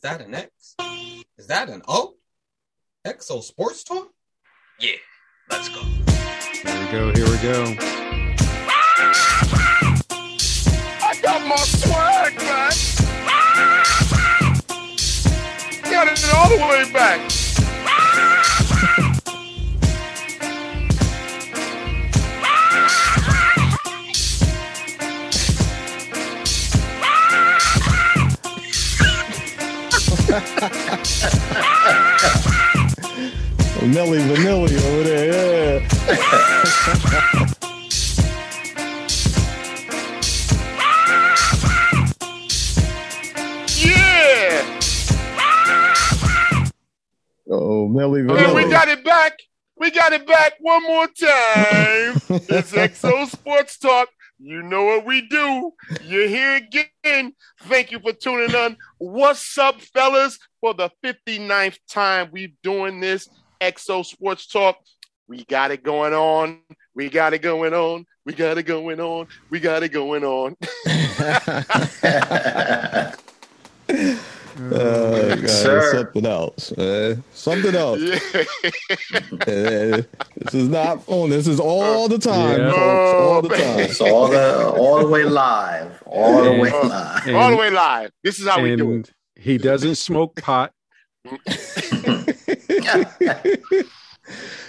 Is that an X? Is that an O? XO Sports Talk? Yeah, let's go. Here we go. Here we go. I got my swag back. Got it all the way back. Milli Vanilli over there. Yeah. Yeah. Oh, Milli And we got it back. We got it back one more time. it's XO Sports Talk. You know what we do. You're here again. Thank you for tuning in. What's up, fellas? For the 59th time we're doing this XO Sports Talk. We got it going on. We got it going on. We got it going on. We got it going on. Oh, God, Sir. something else. uh, something else. Yeah. Uh, this is not phone. This is all the time, Yeah. folks. All the Oh, time. It's all the all the way live. All the way Oh. live. And, All the way live. This is how we do it. he doesn't smoke pot.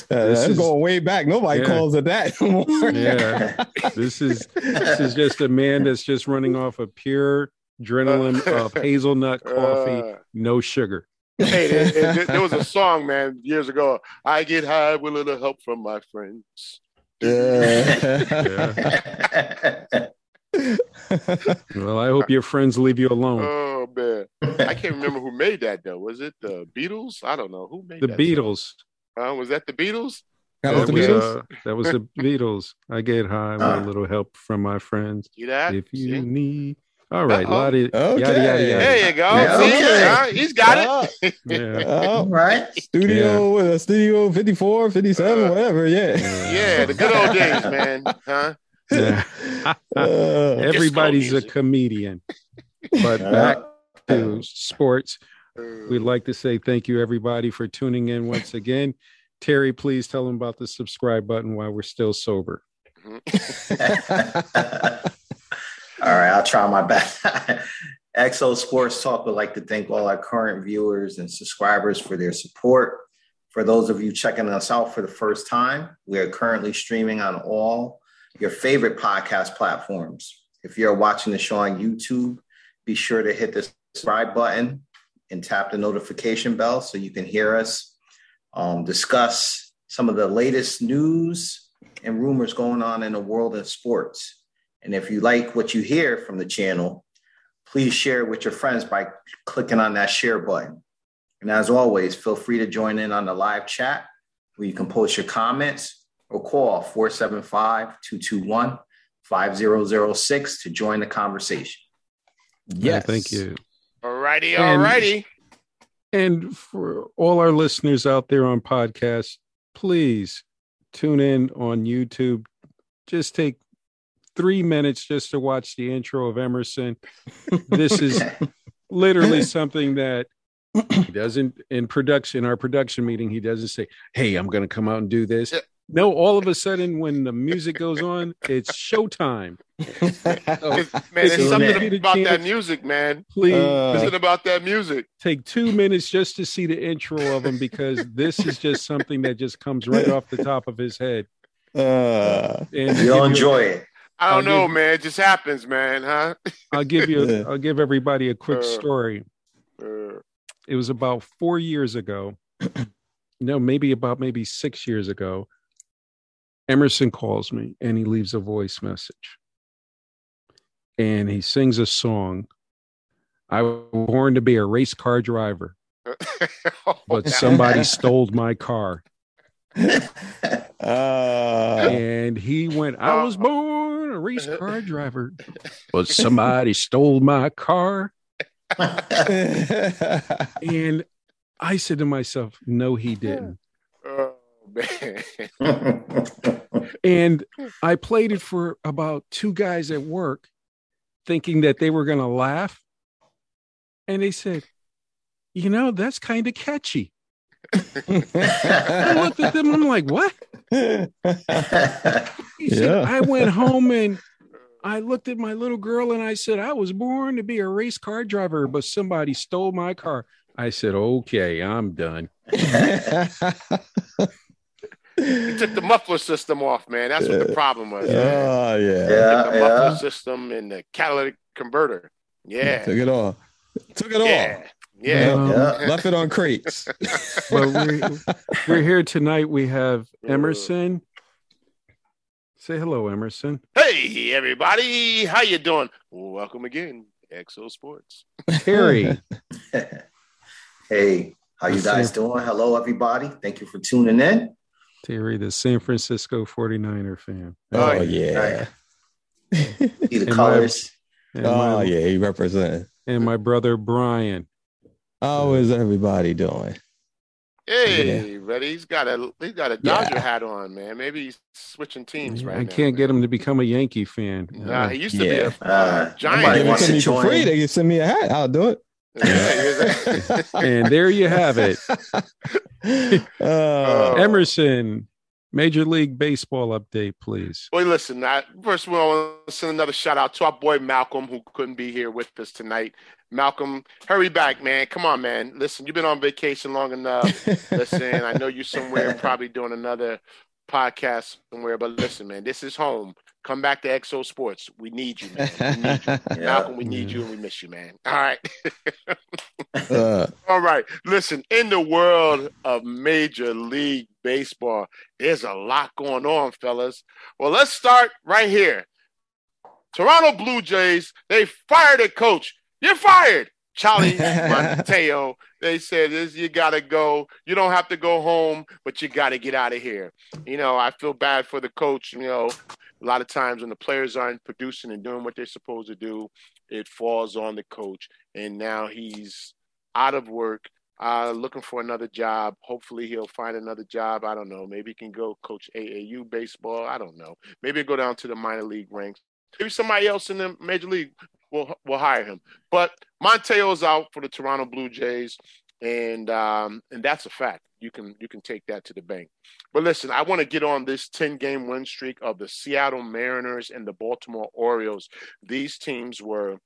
Uh, that's is- going way back. Nobody Yeah. calls it that anymore. Yeah. This is this is just a man that's just running off of pure adrenaline of hazelnut coffee, Uh, no sugar. hey, there, there- there was a song, man, years ago. I get high with a little help from my friends. Yeah. Well, I hope your friends leave you alone. Oh man, I can't remember who made that though. Was it the Beatles? I don't know who made The that Beatles. Uh, was that the Beatles? That was the was, Beatles? uh, that was the Beatles. I get high with a little help from my friends. See that? If you See? need, all right, Uh-oh. Lottie, Okay. yada yada yada. There you go. Yeah, See, okay. Huh? he's got it. Ah, Yeah. ah, All right. studio, uh, studio 54, 57, Uh, whatever. Yeah. Yeah, the good old days, man. Huh? Yeah. Uh, Everybody's a comedian. But back to sports, we'd like to say thank you, everybody, for tuning in once again. Terry, please tell them about the subscribe button while we're still sober. All right, I'll try my best. XO Sports Talk would like to thank all our current viewers and subscribers for their support. For those of you checking us out for the first time, we are currently streaming on all your favorite podcast platforms. If you're watching the show on YouTube, be sure to hit the subscribe button and tap the notification bell so you can hear us um, discuss some of the latest news and rumors going on in the world of sports. And if you like what you hear from the channel, please share it with your friends by clicking on that share button. And as always, feel free to join in on the live chat where you can post your comments or call 475 221 5006 to join the conversation. Yeah, yes. thank you. Alrighty, And- alrighty. And for all our listeners out there on podcasts, please tune in on YouTube. Just take three minutes just to watch the intro of Emerson. This is literally something that he doesn't in production, our production meeting, he doesn't say, Hey, I'm going to come out and do this. No, all of a sudden, when the music goes on, it's showtime. So man, this there's something maybe the about that music, man. please Uh, Something about that music. take two minutes just to see the intro of him because this is just something that just comes right off the top of his head. Uh, And You'll give you- enjoy it. I don't I'll know, give- man. It just happens, man. Huh? I'll give you. Yeah. I'll give everybody a quick Uh, story. Uh, It was about four years ago. no, maybe about maybe six years ago. Emerson calls me and he leaves a voice message, and he sings a song. I was born to be a race car driver, but somebody stole my car. uh, and he went, I was born a race car driver, but somebody stole my car. And I said to myself, no, he didn't. oh man. And I played it for about two guys at work, thinking that they were going to laugh. And they said, you know, that's kind of catchy. I looked at them. I'm like, what? He said, I went home and I looked at my little girl and I said, I was born to be a race car driver, but somebody stole my car. I said, okay, I'm done. He took the muffler system off, man. That's what the problem was. man. Oh yeah. Yeah, the muffler yeah. system and the catalytic converter. Yeah. Took it off. Took it Yeah. Yeah. Um, Yeah. Left it on crates. But we're, we're here tonight. We have Emerson. Say hello, Emerson. Hey everybody. How you doing? Welcome again. XO Sports. Terry. hey, how you guys doing? Hello, everybody. Thank you for tuning in. Terry, the San Francisco 49er fan. Oh Oh, yeah. See the And colors. And, Oh my, yeah. He represents. and my brother Brian. How is everybody doing? Hey, ready? He's got a he's got a Dodger Yeah. hat on, man. Maybe he's switching teams right I now. can't get him to become a Yankee fan. Nah, he used to Yeah. be a uh, Uh, giant. nobody Give it wants to to me for free. They can send me a hat. I'll do it. Yeah, he was a- and there you have it. Oh. Emerson, Major League Baseball update, please. Boy, listen, I, first of all, I want to send another shout out to our boy Malcolm, who couldn't be here with us tonight. Malcolm, hurry back, man. Come on, man. Listen, you've been on vacation long enough. Listen, I know you're somewhere probably doing another podcast somewhere, but listen, man, this is home. Come back to XO Sports. We need you, man. We need you. Yeah. Malcolm, we need you and we miss you, man. All right. Uh, All right. Listen, in the world of Major League Baseball, there's a lot going on, fellas. Well, let's start right here. Toronto Blue Jays, they fired a coach. You're fired. Charlie Montoyo. They said this, you gotta go. You don't have to go home, but you gotta get out of here. You know, I feel bad for the coach. You know, a lot of times when the players aren't producing and doing what they're supposed to do, it falls on the coach. And now he's out of work, uh, looking for another job. Hopefully, he'll find another job. I don't know. Maybe he can go coach AAU baseball. I don't know. Maybe go down to the minor league ranks. Maybe somebody else in the major league will we'll hire him. But Montoyo's out for the Toronto Blue Jays, and um, and that's a fact. You can you can take that to the bank. But listen, I want to get on this 10 game win streak of the Seattle Mariners and the Baltimore Orioles. These teams were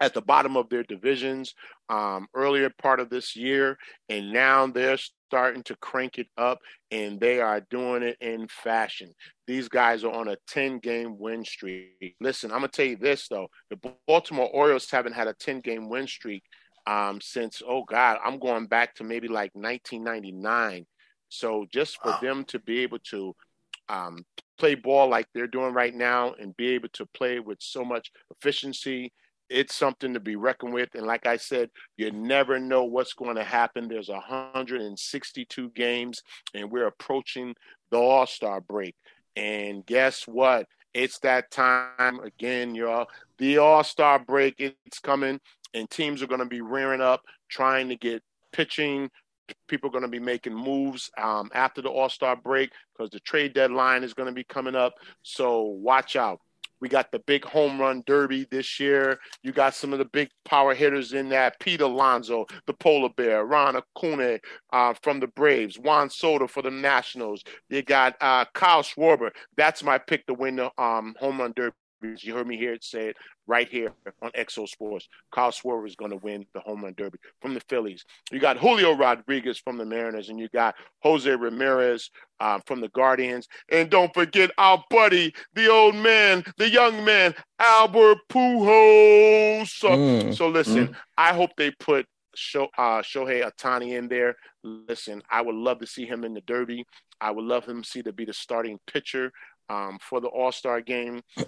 at the bottom of their divisions um, earlier part of this year, and now they're starting to crank it up, and they are doing it in fashion. These guys are on a 10 game win streak. Listen, I'm going to tell you this, though. The Baltimore Orioles haven't had a 10 game win streak um, since, oh God, I'm going back to maybe like 1999. So just for them to be able to um, play ball like they're doing right now and be able to play with so much efficiency, it's something to be reckoned with. And like I said, you never know what's going to happen. There's 162 games, and we're approaching the All Star break. And guess what? It's that time again, y'all. The All Star break, it's coming, and teams are going to be rearing up, trying to get pitching. People are going to be making moves um, after the All Star break because the trade deadline is going to be coming up. So watch out. We got the big home run derby this year. You got some of the big power hitters in that. Pete Alonso, the polar bear, Ron Acuna uh, from the Braves, Juan Soto for the Nationals. You got uh, Kyle Schwarber. That's my pick to win the um, home run derby. You heard me here say it right here on XO Sports. Kyle Schwarber is going to win the home run derby from the Phillies. You got Julio Rodriguez from the Mariners, and you got Jose Ramirez uh, from the Guardians. And don't forget our buddy, the old man, the young man, Albert Pujols. So, Mm. so listen, I hope they put Sho, uh, Shohei Ohtani in there. Listen, I would love to see him in the Derby. I would love him to see to be the starting pitcher um, for the All Star game.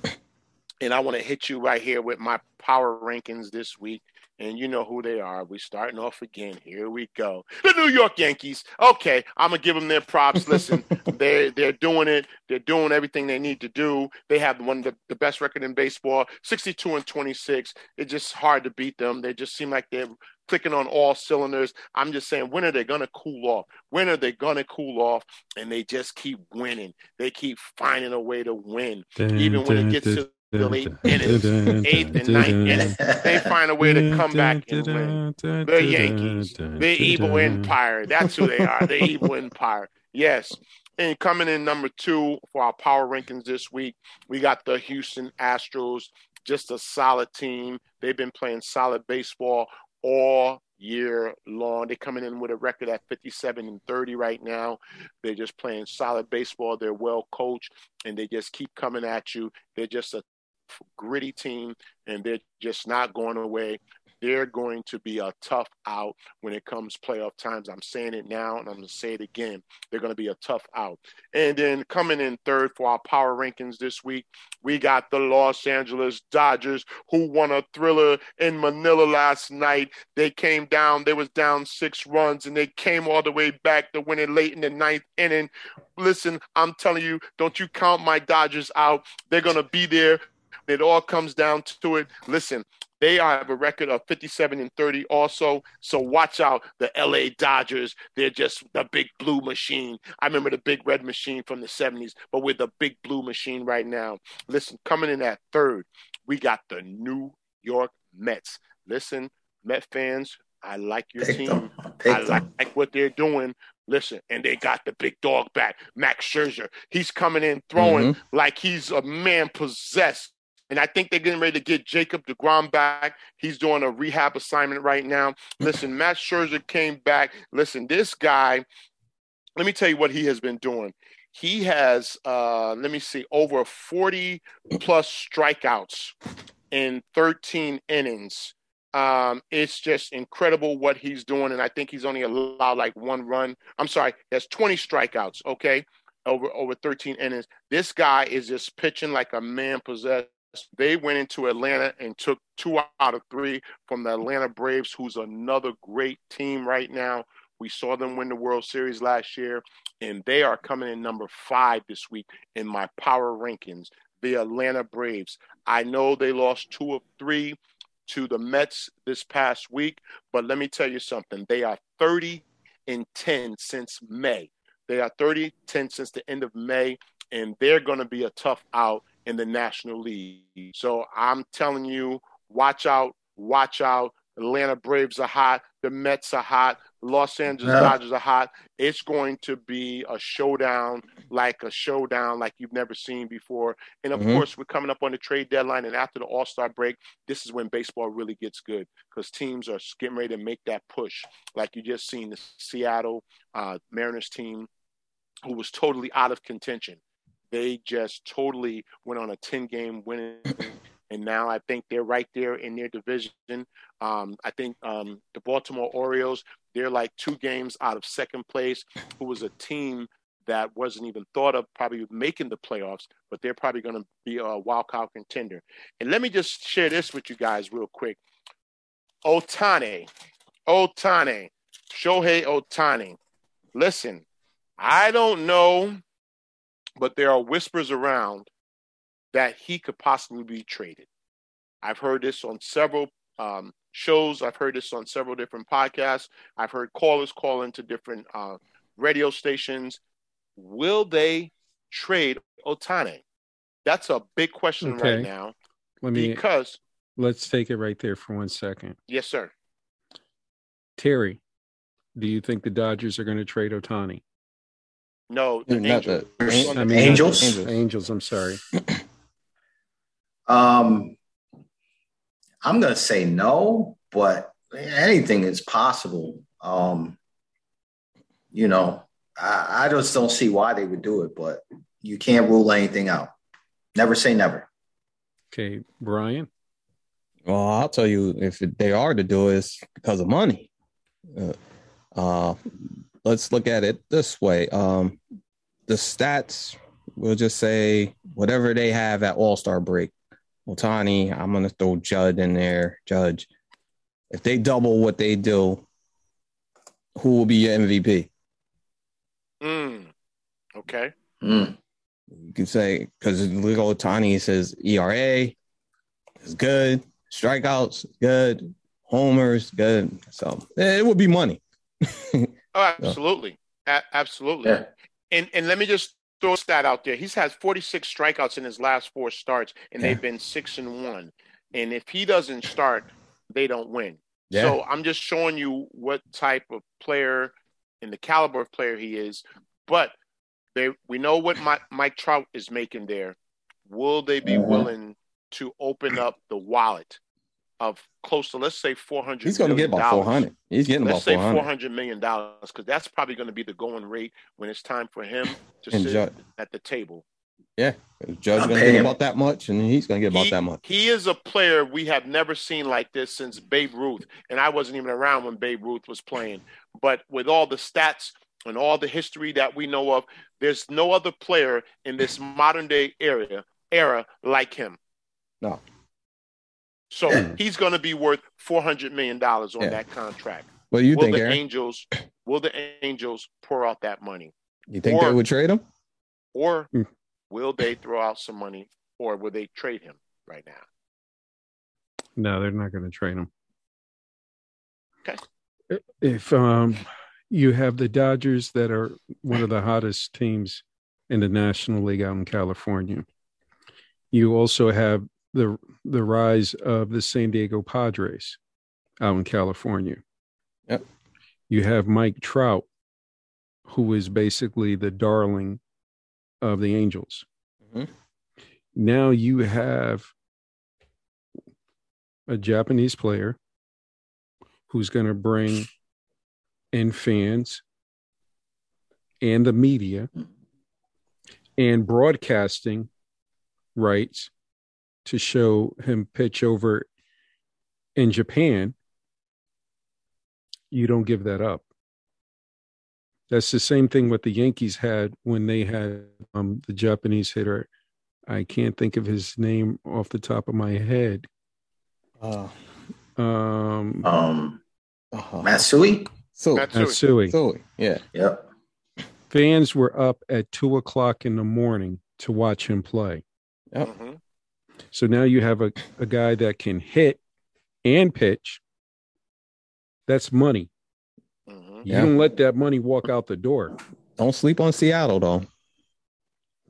And I want to hit you right here with my power rankings this week. And you know who they are. We're starting off again. Here we go. The New York Yankees. Okay, I'm gonna give them their props. Listen, they're they're doing it. They're doing everything they need to do. They have one of the, the best record in baseball, 62 and 26. It's just hard to beat them. They just seem like they're clicking on all cylinders. I'm just saying, when are they gonna cool off? When are they gonna cool off? And they just keep winning. They keep finding a way to win even when it gets to innings, eighth and ninth inning. They find a way to come back and win. The Yankees, the evil empire. That's who they are. The evil empire. Yes. And coming in number two for our power rankings this week, we got the Houston Astros. Just a solid team. They've been playing solid baseball all year long. They're coming in with a record at 57 and 30 right now. They're just playing solid baseball. They're well coached and they just keep coming at you. They're just a gritty team and they're just not going away. They're going to be a tough out when it comes playoff times. I'm saying it now and I'm going to say it again. They're going to be a tough out. And then coming in third for our power rankings this week, we got the Los Angeles Dodgers who won a thriller in Manila last night. They came down, they was down 6 runs and they came all the way back to win it late in the ninth inning. Listen, I'm telling you, don't you count my Dodgers out. They're going to be there it all comes down to it. Listen, they have a record of 57 and 30 also. So watch out. The LA Dodgers, they're just the big blue machine. I remember the big red machine from the 70s, but we're the big blue machine right now. Listen, coming in at third, we got the New York Mets. Listen, Met fans, I like your Pick team. I like, like what they're doing. Listen, and they got the big dog back, Max Scherzer. He's coming in throwing like he's a man possessed. And I think they're getting ready to get Jacob DeGrom back. He's doing a rehab assignment right now. Listen, Max Scherzer came back. Listen, this guy, let me tell you what he has been doing. He has, uh, let me see, over 40 plus strikeouts in 13 innings. Um, it's just incredible what he's doing. And I think he's only allowed like one run. I'm sorry, has 20 strikeouts, okay, over, over 13 innings. This guy is just pitching like a man possessed. They went into Atlanta and took two out of three from the Atlanta Braves, who's another great team right now. We saw them win the World Series last year, and they are coming in number five this week in my power rankings. The Atlanta Braves. I know they lost two of three to the Mets this past week, but let me tell you something. They are 30 and 10 since May. They are 30 10 since the end of May, and they're going to be a tough out in the National League. So I'm telling you, watch out, watch out. Atlanta Braves are hot. The Mets are hot. Los Angeles Yeah. Dodgers are hot. It's going to be a showdown, like a showdown, like you've never seen before. And of Mhm. course, we're coming up on the trade deadline, and after the All Star break, this is when baseball really gets good because teams are getting ready to make that push, like you just seen the Seattle uh, Mariners team, who was totally out of contention. They just totally went on a 10 game winning. And now I think they're right there in their division. Um, I think um, the Baltimore Orioles, they're like two games out of second place, who was a team that wasn't even thought of probably making the playoffs, but they're probably going to be a wild card contender. And let me just share this with you guys real quick. Otane, Otane, Shohei Otani. Listen, I don't know, but there are whispers around that he could possibly be traded. I've heard this on several um, shows. I've heard this on several different podcasts. I've heard callers call into different uh, radio stations. Will they trade Otani? That's a big question Okay. right now Let me because, let's take it right there for one second. yes, sir. Terry, do you think the Dodgers are going to trade Otani? No, the Not Angels. the- I the mean, Angels? Angels. I'm sorry. Um, I'm gonna say no, but anything is possible. Um, you know, I, I just don't see why they would do it, but you can't rule anything out. Never say never. Okay, Brian. Well, I'll tell you, if they are to do it, it's because of money. Uh, uh, let's look at it this way. Um, the stats, we'll just say whatever they have at All Star break. Otani, I'm going to throw Judd in there. Judge. If they double what they do, who will be your MVP? Mm. Okay. Mm. You can say, because look at Otani says ERA is good, strikeouts good, homers good. So it would be money. Oh, absolutely. A- absolutely. Yeah. And and let me just throw stat out there. He's had 46 strikeouts in his last four starts, and Yeah. they've been six and one. And if he doesn't start, they don't win. Yeah. So I'm just showing you what type of player and the caliber of player he is. But they we know what Mike, Mike Trout is making there. Will they be Mhm. willing to open up the wallet of close to let's say 400 He's going to get about 400. He's getting Let's about say 400. four hundred million dollars, because that's probably going to be the going rate when it's time for him to sit Ju- at the table. Yeah. Judge I'm going to paying get about that much, and he's going to get about he, that much. he is a player we have never seen like this since Babe Ruth, and I wasn't even around when Babe Ruth was playing. But with all the stats and all the history that we know of, there's no other player in this modern day area era like him. No. So Yeah. he's going to be worth four hundred million dollars on Yeah. that contract. What do you will think, the Aaron? Angels? Will the Angels pour out that money? You think they would trade him? Or Hmm. will they throw out some money or will they trade him right now? No, they're not going to trade him. Okay. If um, you have the Dodgers that are one of the hottest teams in the National League out in California, you also have the the rise of the San Diego Padres out in California. Yep. You have Mike Trout, who is basically the darling of the Angels. Mhm. Now you have a Japanese player who's going to bring in fans and the media and broadcasting rights to show him pitch over in Japan. You don't give that up. That's the same thing what the Yankees had when they had um, the Japanese hitter. I can't think of his name off the top of my head. Uh, Um, Um, uh, Matsui. so, Matsui. Matsui. so, yeah. Yep. Fans were up at two o'clock in the morning to watch him play. Yep. Mhm. So now you have a, a guy that can hit and pitch. That's money. Mhm. You Yeah. don't let that money walk out the door. Don't sleep on Seattle, though.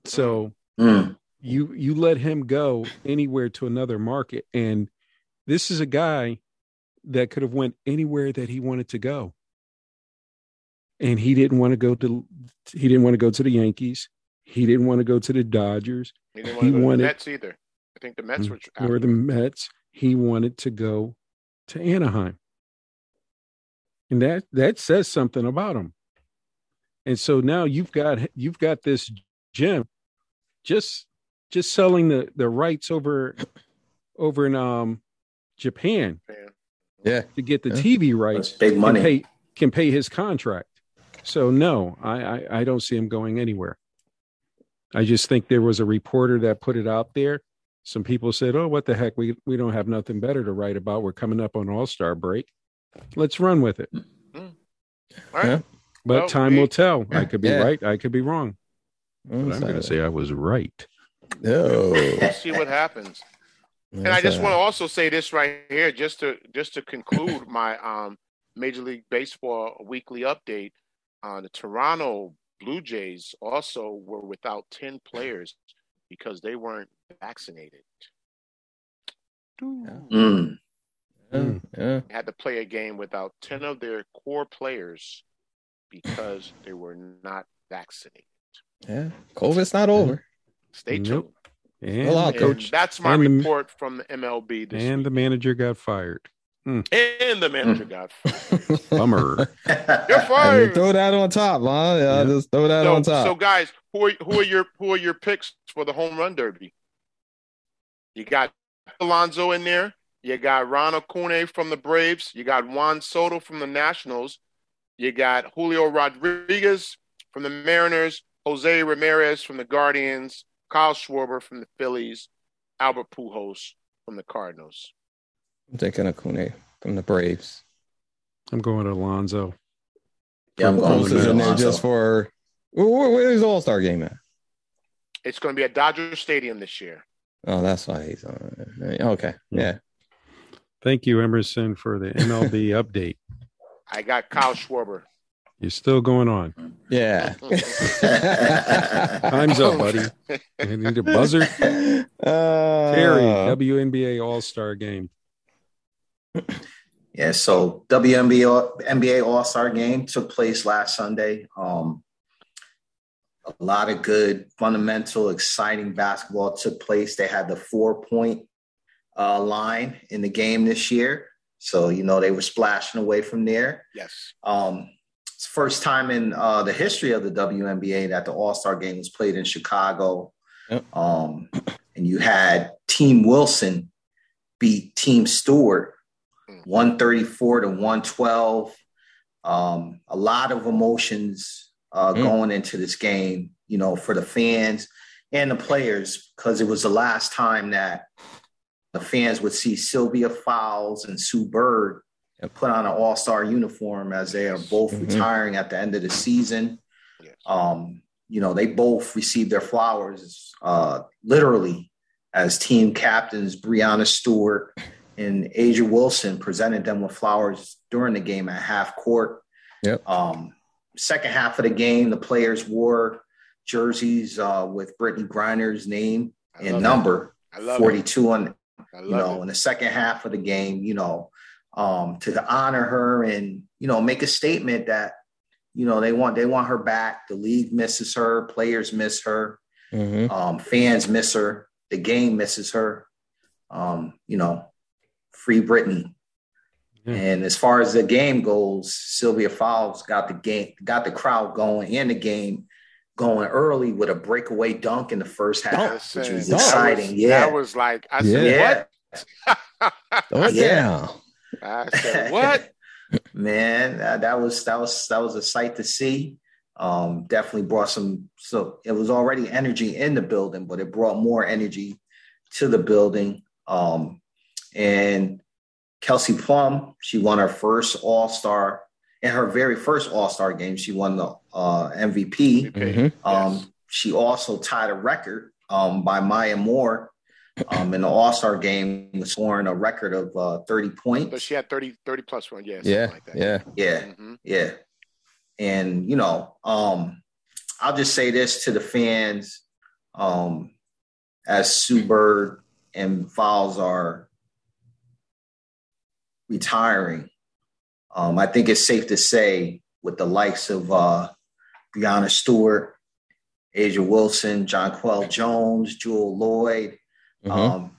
So Mm. you you let him go anywhere to another market, and this is a guy that could have went anywhere that he wanted to go, and he didn't want to go to he didn't want to go to the Yankees. He didn't want to go to the Dodgers He didn't He want to go to the Mets either. I think the Mets were or the Mets. He wanted to go to Anaheim. And that that says something about him. And so now you've got you've got this gem just just selling the the rights over over in um Japan. Yeah. to get the Yeah. TV That's rights big can money. pay can pay his contract. So no, I, I I don't see him going anywhere. I just think there was a reporter that put it out there. Some people said, "Oh, what the heck? We we don't have nothing better to write about. We're coming up on All Star break. Let's run with it." All right. Yeah. But Well, time we- will tell. I could be Yeah. right. I could be wrong. But I'm going to say I was right. no. We'll see what happens. And I just want to also say this right here, just to just to conclude my um, Major League Baseball weekly update. Uh, the Toronto Blue Jays also were without ten players because they weren't vaccinated. Mm. Yeah. yeah. Had to play a game without ten of their core players because they were not vaccinated. Yeah. COVID's not over. Stay tuned. Nope. And Well, I'll the And coach that's my and the- report from the MLB this and the manager got fired. Mm. and the manager mm. got fired. Bummer. You're I mean, fired. throw that on top, huh? Yeah, Yeah. just throw that on So, top. so guys, who are who are your who are your picks for the home run derby? You got Alonso in there. You got Ron Acuna from the Braves. You got Juan Soto from the Nationals. You got Julio Rodriguez from the Mariners. Jose Ramirez from the Guardians. Kyle Schwarber from the Phillies. Albert Pujols from the Cardinals. I'm thinking of Kune from the Braves. I'm going to Alonso. Yeah, I'm going This with is in there Alonso. just for where, where- where's the All Star game at? It's going to be at Dodger Stadium this year. Oh, that's why he's on. Okay, yeah. Thank you, Emerson, for the MLB update. I got Kyle Schwarber. You're still going on. Yeah. Time's up, buddy. You need a buzzer. Uh, Terry, WNBA All Star Game. Yeah, so WNBA NBA All Star Game took place last Sunday. Um, a lot of good, fundamental, exciting basketball took place. They had the four point uh, line in the game this year, so you know they were splashing away from there. Yes. Um, it's the first time in uh, the history of the WNBA that the All Star Game was played in Chicago. Yep. Um, and you had Team Wilson beat Team Stewart 134 to 112. Um, a lot of emotions uh, Mm. going into this game, you know, for the fans and the players, because it was the last time that the fans would see Sylvia Fowles and Sue Bird Yep. put on an all star uniform as they are both Mhm. retiring at the end of the season. Yes. Um, you know, they both received their flowers uh, literally as team captains, Breanna Stewart and A'ja Wilson presented them with flowers during the game at half court. Yep. Um, second half of the game, the players wore jerseys uh, with Brittney Griner's name I love and number I love 42 on I you know, it. in the second half of the game, you know, um, to honor her and you know make a statement that you know they want they want her back. The league misses her, players miss her, mhm. um, fans miss her, the game misses her. Um, you know, free Brittney. Yeah. And as far as the game goes, Sylvia Fowles got the game, got the crowd going and the game going early with a breakaway dunk in the first half, Listen, which was Dunk. exciting. That was, yeah, That was like I Yeah. said, yeah. what? Throw it Yeah. I said, what? man that, that was that was that was a sight to see um definitely brought some so it was already energy in the building but it brought more energy to the building um and kelsey plum she won her first all-star in her very first all-star game she won the uh mvp MVP. Mhm. um Yes. she also tied a record um by maya moore um in the all-star game scoring a record of uh 30 points But she had 30, 30 plus one. Yeah. Yeah. Like that. Yeah. yeah Mhm. yeah. And you know, um, I'll just say this to the fans, um, as Sue Bird and Fowles are retiring, um, I think it's safe to say with the likes of uh Breanna Stewart, A'ja Wilson, Jonquel Jones, Jewell Loyd, Mhm. um,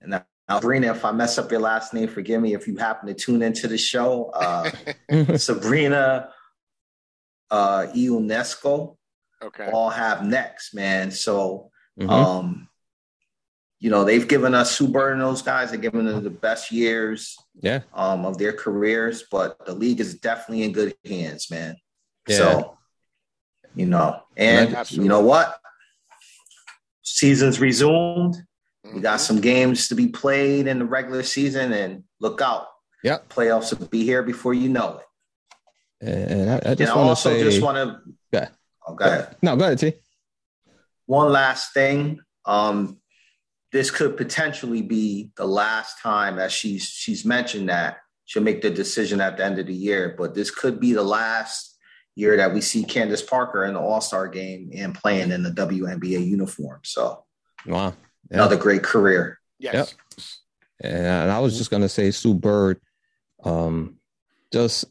and now, Sabrina, if I mess up your last name, forgive me if you happen to tune into the show. Uh, Sabrina uh Ionescu Okay. all have necks, man. So Mhm. um you know, they've given us Sue Bird and those guys, they've given them the best years yeah. um of their careers, but the league is definitely in good hands, man. Yeah. So you know, and Absolutely. you know what? Season's resumed. We got Mhm. some games to be played in the regular season, and look out. Yeah. Playoffs will be here before you know it. And I, I just want to also say, just want to. Yeah. Oh, go ahead. no, go ahead, T. One last thing. Um, this could potentially be the last time that she's she's mentioned that she'll make the decision at the end of the year, but this could be the last year that we see Candace Parker in the All Star game and playing in the WNBA uniform. So Wow. Yeah. another great career. Yes. And I was just gonna say Sue Bird. Um, just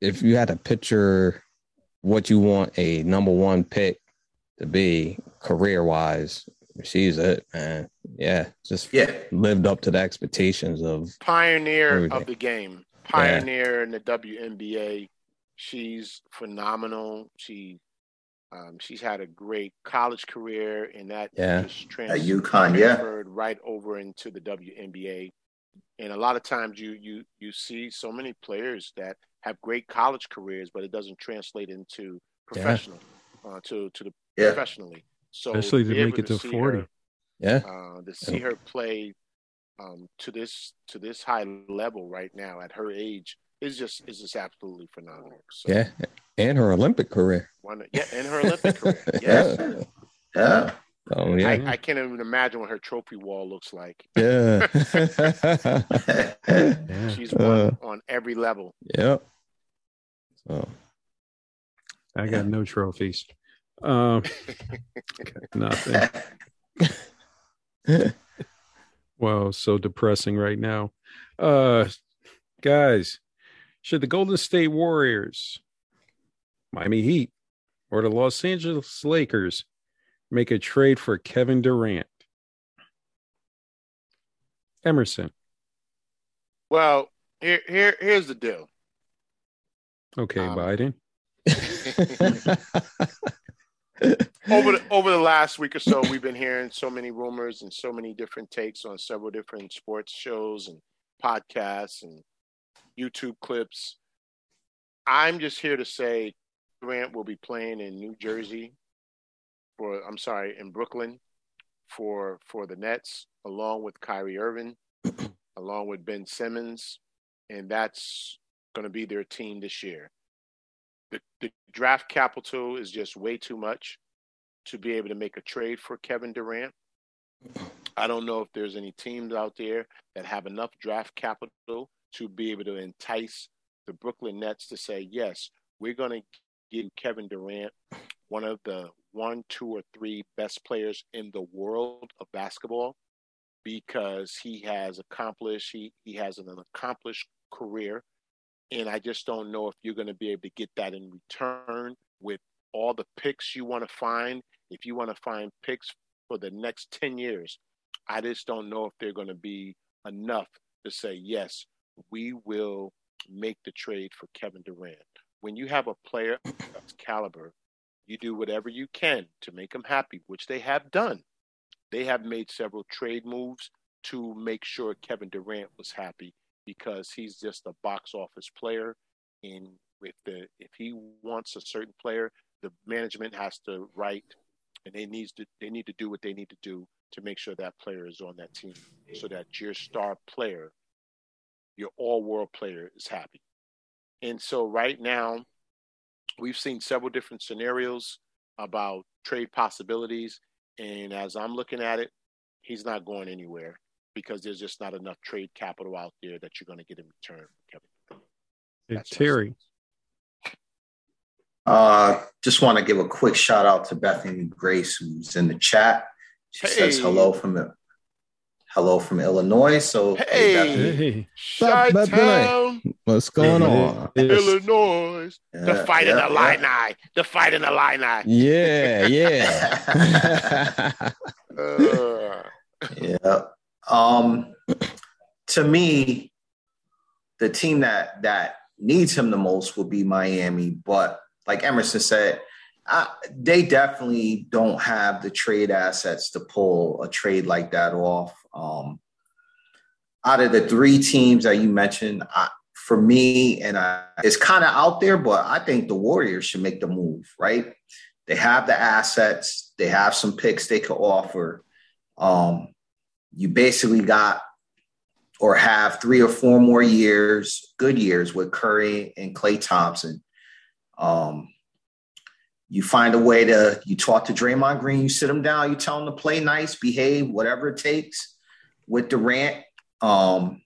if you had to picture what you want a number one pick to be career wise, she's it, man. Yeah, just Yeah. lived up to the expectations of Pioneer Everything. of the game. Pioneer in the WNBA. She's phenomenal. She um, she's had a great college career, and that Yeah. just trans- At UConn, yeah. transferred right over into the WNBA. And a lot of times, you you you see so many players that have great college careers, but it doesn't translate into professional uh, to to the Yeah. professionally. So Especially to be make it to see 40. her, yeah, uh, to see her play um, to this to this high level right now at her age is just is just absolutely phenomenal. So yeah, and her Olympic career. one, yeah, in her Olympic career, yes. Yeah. Yeah. Oh yeah, I, I can't even imagine what her trophy wall looks like. yeah. Yeah. She's Uh, won on every level. Yep. So I got no trophies. Um, nothing. Wow, so depressing right now. Uh guys, should the Golden State Warriors, Miami Heat, or the Los Angeles Lakers make a trade for Kevin Durant? Emerson. Well, here, here, here's the deal. Okay, Um, Biden. over the over the last week or so, we've been hearing so many rumors and so many different takes on several different sports shows and podcasts and YouTube clips. I'm just here to say Durant will be playing in New Jersey for I'm sorry, in Brooklyn for for the Nets, along with Kyrie Irving, along with Ben Simmons, and that's gonna be their team this year. The, the draft capital is just way too much to be able to make a trade for Kevin Durant. I don't know if there's any teams out there that have enough draft capital to be able to entice the Brooklyn Nets to say, yes, we're going to give Kevin Durant one of the one, two, or three best players in the world of basketball because he has accomplished, he, he has an accomplished career. And I just don't know if you're going to be able to get that in return with all the picks you want to find. If you want to find picks for the next 10 years, I just don't know if they're going to be enough to say, yes, we will make the trade for Kevin Durant. When you have a player that's caliber, you do whatever you can to make them happy, which they have done. They have made several trade moves to make sure Kevin Durant was happy because he's just a box office player. And if the if he wants a certain player, the management has to write and they needs to they need to do what they need to do to make sure that player is on that team so that your star player, your all world player is happy. And so right now, we've seen several different scenarios about trade possibilities. And as I'm looking at it, he's not going anywhere because there's just not enough trade capital out there that you're going to get in return, Kevin. Hey, Terry. Uh, just want to give a quick shout out to Bethany Grace, who's in the chat. She says hello from hello from Illinois. So Hey. Bethany. Hey, Stop, Beth Chi-town, What's going Hey, on? hey, Illinois, the Yeah, fight in yeah, the yeah. Illini, the fight in the Illini. Yeah, yeah. Uh, Yeah. Um, to me, the team that that needs him the most would be Miami. But like Emerson said, I, they definitely don't have the trade assets to pull a trade like that off. Um, out of the three teams that you mentioned, I, for me, and I, it's kind of out there, but I think the Warriors should make the move. Right? They have the assets. They have some picks they could offer. Um, you basically got or have three or four more years, good years with Curry and Klay Thompson. Um, you find a way to you talk to Draymond Green, you sit him down, you tell him to play nice, behave, whatever it takes with Durant. Um,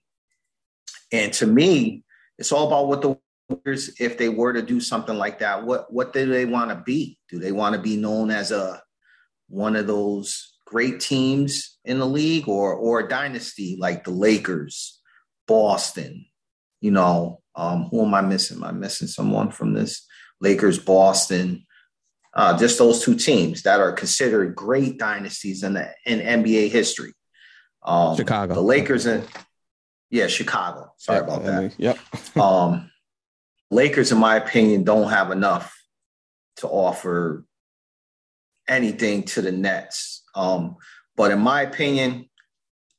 and to me, it's all about what the Warriors, if they were to do something like that, what what do they want to be? Do they want to be known as a one of those great teams in the league or or a dynasty like the Lakers, Boston, you know, um, who am I missing? Am I missing someone from this? Lakers, Boston, uh, just those two teams that are considered great dynasties in the in NBA history. Um, Chicago. the Lakers and yeah, Chicago. Sorry about that. Yep. Um, Lakers, in my opinion, don't have enough to offer anything to the Nets. Um, but in my opinion,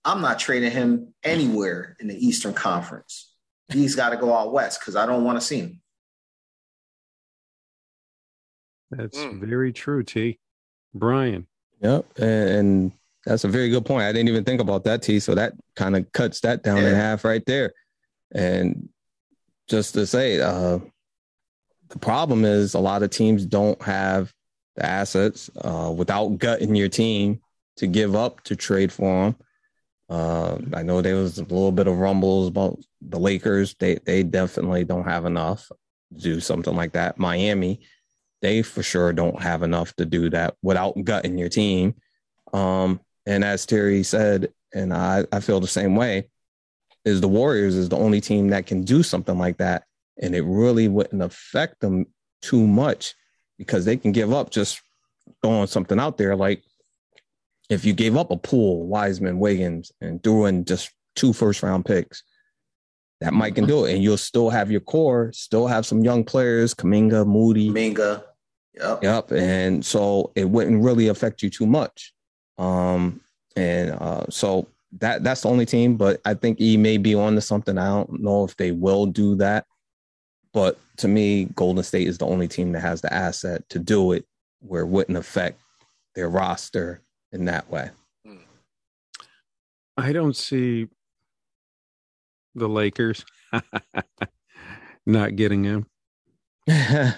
I'm not trading him anywhere in the Eastern Conference. He's got to go out west because I don't want to see him. that's Mm. very true, T. Brian. Yep. And, and that's a very good point. I didn't even think about that, T. So that kind of cuts that down in half right there. And just to say, uh, the problem is a lot of teams don't have the assets uh, without gutting your team to give up to trade for them. Uh, I know there was a little bit of rumbles about the Lakers. They they definitely don't have enough to do something like that. Miami, they for sure don't have enough to do that without gutting your team. Um, and as Terry said, and I, I feel the same way, is the Warriors is the only team that can do something like that. And it really wouldn't affect them too much because they can give up just throwing something out there. Like if you gave up a Poole, Wiseman, Wiggins, and threw in just two first round picks, that might can do it. And you'll still have your core, still have some young players, Kuminga, Moody. Minga. Yep. Yep. And so it wouldn't really affect you too much. Um, and uh, so that that's the only team, but I think he may be on to something. I don't know if they will do that. But to me, Golden State is the only team that has the asset to do it where it wouldn't affect their roster in that way. I don't see the Lakers not getting him.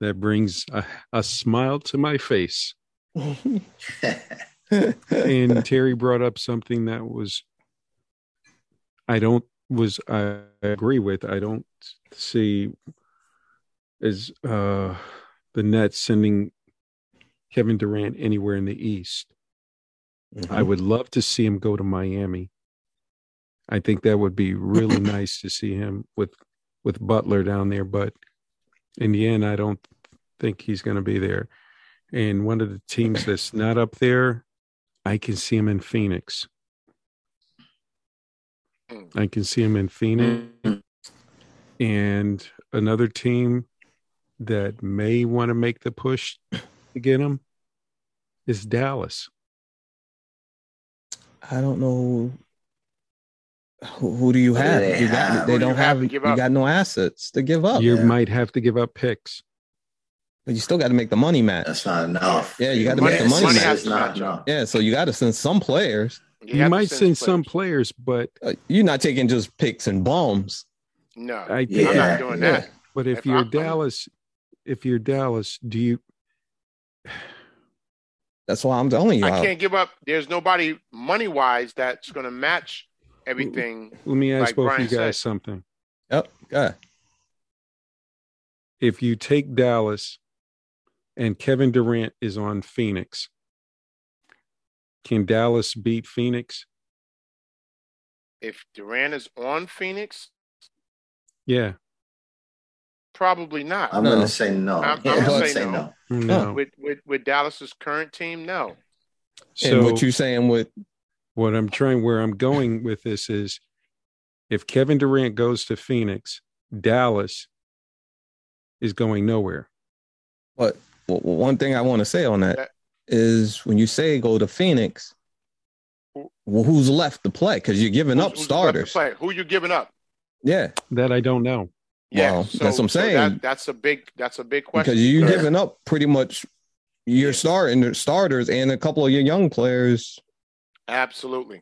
That brings a, a smile to my face. And Terry brought up something that was, I don't was I agree with. I don't see as uh, the Nets sending Kevin Durant anywhere in the East. I would love to see him go to Miami. I think that would be really nice to see him with with Butler down there, but in the end, I don't think he's going to be there. And one of the teams that's not up there, I can see him in Phoenix. I can see him in Phoenix. And another team that may want to make the push to get him is Dallas. I don't know. Who, who do you Who do have? they you got have? they do don't you have have, to you up? got no assets to give up. You Yeah. might have to give up picks. But you still got to make the money match. That's not enough. Yeah, you gotta make the money Money match. not enough. Yeah, so you got to send some players. You, have to might send some players. players, but Uh, you're not taking just picks and bombs. No, I think Yeah. I'm not doing Yeah. that. But if, If you're I'm- Dallas, if you're Dallas, do you? That's why I'm telling you. I I- can't give up. There's nobody money wise that's going to match everything. Let me ask Like both Brian you guys said. something. Yep. Go If you take Dallas, and Kevin Durant is on Phoenix, can Dallas beat Phoenix? If Durant is on Phoenix, Yeah, probably not. I'm No. gonna say no. I'm- I'm gonna gonna say no. no. With with with Dallas's current team, no. So and what you saying with what I'm trying, where I'm going with this is, if Kevin Durant goes to Phoenix, Dallas is going nowhere. But w- w- one thing I want to say on that That- is when you say go to Phoenix, well, who's left to play? Because you're giving up Who's- who's left to starters. play? Who you giving up? Yeah, That I don't know. Yeah, Well, so, that's what I'm so saying. that, that's a big that's a big question. because you're giving up pretty much your Yeah. starting starters and a couple of your young players. Absolutely.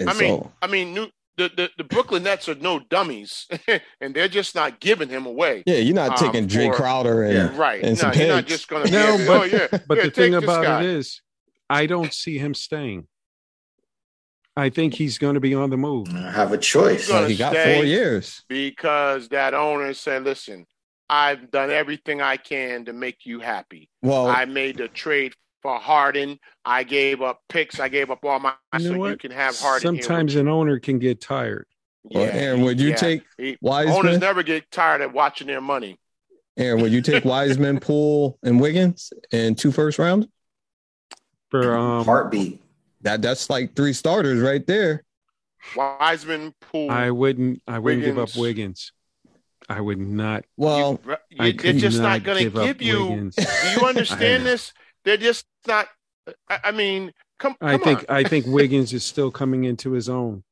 And I mean, so, I mean, new, the, the the Brooklyn Nets are no dummies, and they're just not giving him away. yeah, you're not um, taking Jae for- Crowder and Yeah. Right? And no, some you're not picks. just going to. No, but- oh, yeah, But yeah, the thing about guy. it is, I don't see him staying. I think he's going to be on the move. I have a choice. He's gonna he got four years. because that owner said, "Listen, I've done everything I can to make you happy. Well, I made the trade for Harden. I gave up picks. I gave up all my You know so you what? can have Harden. Sometimes with an owner can get tired. you. well, Aaron, would you yeah. take He- Wiseman? owners never get tired of watching their money. Aaron, would you take Wiseman, Poole, and Wiggins and two first rounds? For um, Heartbeat. That that's like three starters right there. Wiseman, Poole. I wouldn't. I wouldn't give up Wiggins. Wiggins. I would not. Well, you, I they're just not not going to give give you. Wiggins. Do you understand this? They're just not. I, I mean, come. I come think. on. I think Wiggins is still coming into his own.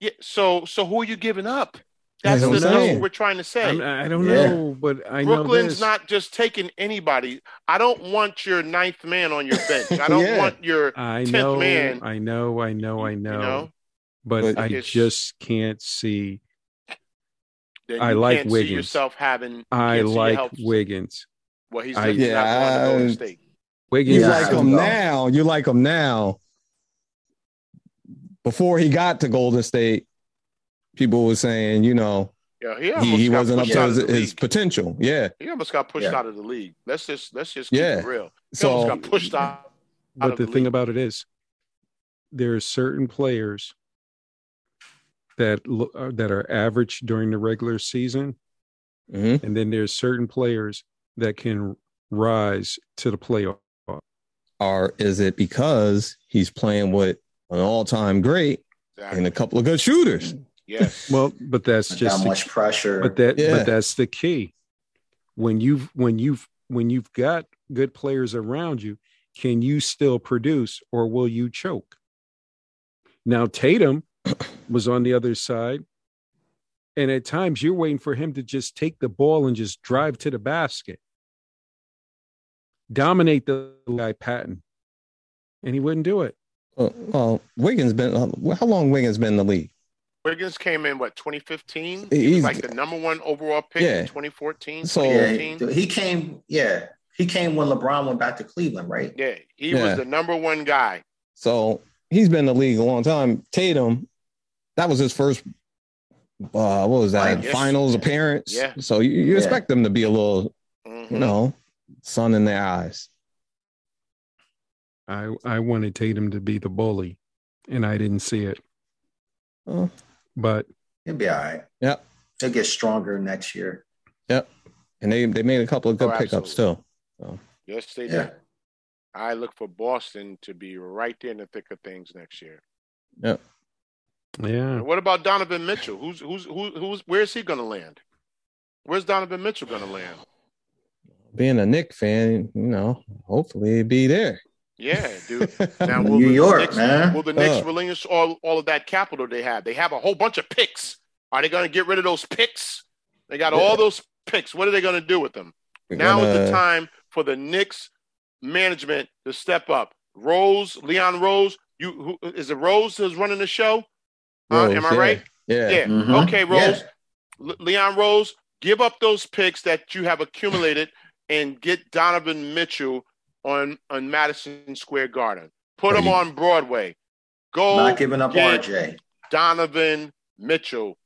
Yeah, so so who are you giving up? That's That's, the, I'm that's what we're trying to say. I'm, I don't Yeah. know, but I know Brooklyn's this. not just taking anybody. I don't want your ninth man on your bench. I don't Yeah. want your I 10th know. man. I know. I know. I know. You know, But, But I just can't see. I like can't Wiggins. see yourself having. I can't see your like Wiggins. Well, he's, I- he's not going to Yeah, Golden State. Wiggins. you Yeah, like him now. You like him now. Before he got to Golden State, people were saying, you know, Yeah, he he, he wasn't up to his, his potential. Yeah. He almost got pushed Yeah. out of the league. Let's just let's just keep Yeah. it real. He So almost got pushed out. out But of the the thing about it is, there are certain players that lo- uh, that are average during the regular season, mhm. and then there's certain players that can rise to the playoff. Or is it because he's playing with an all-time great and a couple of good shooters? Yes. Well, but that's Not just that the- much pressure. but that Yeah. but that's the key. When you've when you've when you've got good players around you, can you still produce or will you choke? Now Tatum was on the other side. And at times you're waiting for him to just take the ball and just drive to the basket. Dominate the guy Payton. And he wouldn't do it. Well, well Wiggins been uh, how long Wiggins been in the league? Wiggins came in what 2015. He was like the number one overall pick Yeah. in 2014. So- yeah, he, he came. Yeah, he came when LeBron went back to Cleveland, right? Yeah, he Yeah. was the number one guy. So he's been in the league a long time. Tatum, that was his first. Uh, what was that? Finals. Appearance. Yeah. So you, you Yeah. expect them to be a little, Mhm. you know, sun in their eyes. I I wanted Tatum to be the bully, and I didn't see it. Oh. But He'll be all right. Yep. He'll get stronger next year. Yep. And they they made a couple of good Oh, pickups absolutely. still. Yes, they Yeah. did. I look for Boston to be right there in the thick of things next year. Yep. yeah, And what about Donovan Mitchell? Who's who's who's, who's where's he going to land? Where's Donovan Mitchell going to land? Being a Knick fan, you know, hopefully be there. Yeah, dude. Now, New the York, Knicks, man. Will the Knicks Uh. relinquish all, all of that capital they have? They have a whole bunch of picks. Are they going to get rid of those picks? They got all those picks. What are they going to do with them? We're Now is the time for the Knicks management to step up. Rose, Leon Rose, you who is it Rose who's running the show? Huh? Rose, Am I yeah. right? Yeah. Yeah. Mhm. Okay, Yeah. Rose. Le- Leon Rose, give up those picks that you have accumulated and get Donovan Mitchell on on Madison Square Garden. Put him on Broadway. Go Not giving up RJ. Donovan Mitchell,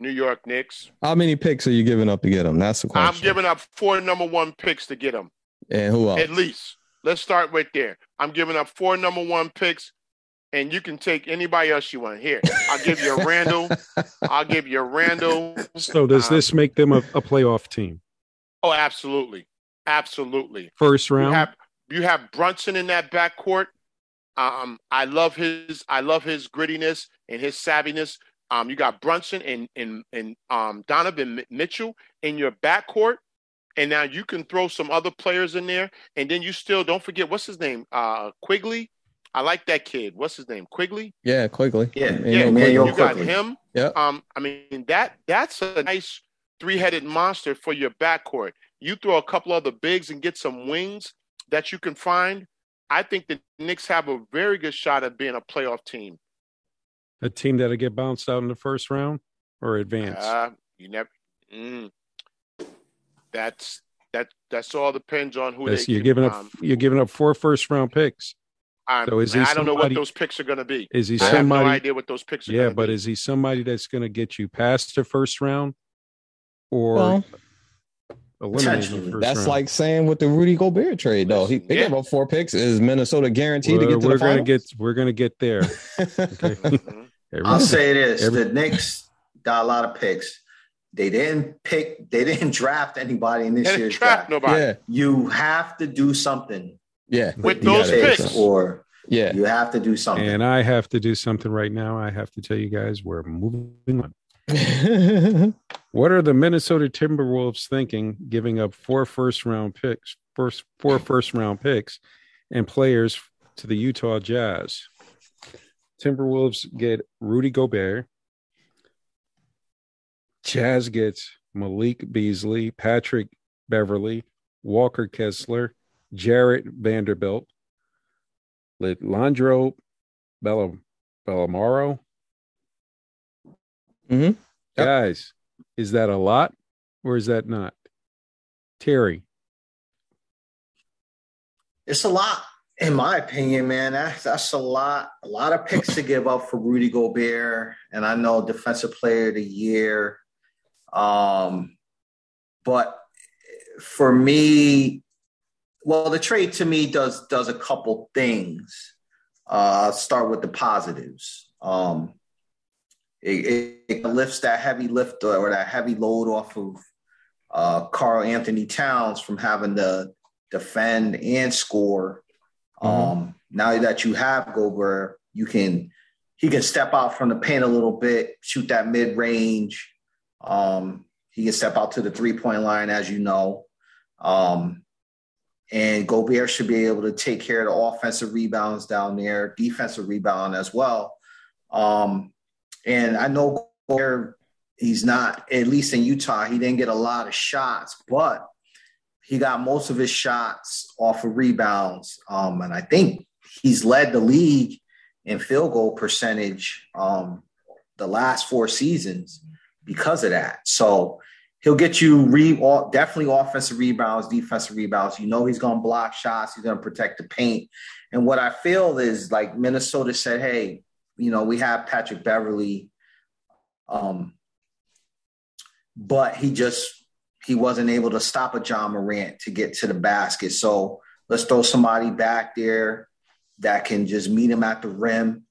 New York Knicks. How many picks are you giving up to get him? That's the question. I'm giving up four number one picks to get him. And who else? At least. Let's start right there. I'm giving up four number one picks, and you can take anybody else you want. Here, I'll give you a Randle. I'll give you a Randle. so does Um, this make them a, a playoff team? Oh, absolutely, absolutely. First You round. have you have Brunson in that backcourt. Um, I love his I love his grittiness and his savviness. Um, you got Brunson and and and um Donovan Mitchell in your backcourt, and now you can throw some other players in there, and then you still don't forget what's his name, uh, Quickley. I like that kid. What's his name, Quickley? yeah, Quickley. Yeah, You Yeah, know, man, Quickley. you'll- you got Quickley. him. Yeah. Um, I mean that that's a nice three-headed monster for your backcourt. You throw a couple other bigs and get some wings that you can find. I think the Knicks have a very good shot at being a playoff team. a team that'll get bounced out in the first round or advance. Uh, you never. Mm, that's that. That's all depends on who That's- they. you're can, giving up. um, you're giving up four first round picks. I'm- so is he I don't know what those picks are going to be. Is he I have no somebody? idea what those picks are. yeah, gonna but be. is he somebody that's going to get you past the first round or Well, eliminate the that's round? like saying with the Rudy Gobert trade, though. He, they yeah. gave up four picks. Is Minnesota guaranteed Well, to get to we're the gonna finals? get we're gonna get there. Okay. Every- I'll say this: every- the Knicks got a lot of picks. They didn't pick. They didn't draft anybody in this They year's trap draft. nobody. yeah, You have to do something yeah. With You those gotta picks. or Yeah. you have to do something. and I have to do something right now. I have to tell you guys we're moving on. What are the Minnesota Timberwolves thinking, giving up four first round picks, first four first round picks, and players to the Utah Jazz? Timberwolves get Rudy Gobert. Jazz gets Malik Beasley, Patrick Beverley, Walker Kessler, Jarred Vanderbilt, Landro Bellam, Bellamaro. Mhm. Yep. Guys, is that a lot or is that not? Terry, It's a lot, in my opinion, man. That's that's a lot. A lot of picks to give up for Rudy Gobert, and I know Defensive Player of the Year. Um, but for me, well, the trade to me does does a couple things. Uh, I'll start with the positives. Um, it, it, lifts that heavy lift or that heavy load off of uh, Karl-Anthony Towns from having to defend and score. Mhm. Um, now that you have Gobert, you can he can step out from the paint a little bit, shoot that mid range. Um, he can step out to the three point line, as you know. Um, and Gobert should be able to take care of the offensive rebounds down there, defensive rebound as well. Um, and I know Gobert, he's not, at least in Utah, he didn't get a lot of shots, but he got most of his shots off of rebounds. Um, and I think he's led the league in field goal percentage um, the last four seasons because of that. So he'll get you re- definitely offensive rebounds, defensive rebounds. You know he's going to block shots. He's going to protect the paint. And what I feel is like Minnesota said, hey, you know, we have Patrick Beverley, um, but he just he wasn't able to stop a Ja Morant to get to the basket. So let's throw somebody back there that can just meet him at the rim.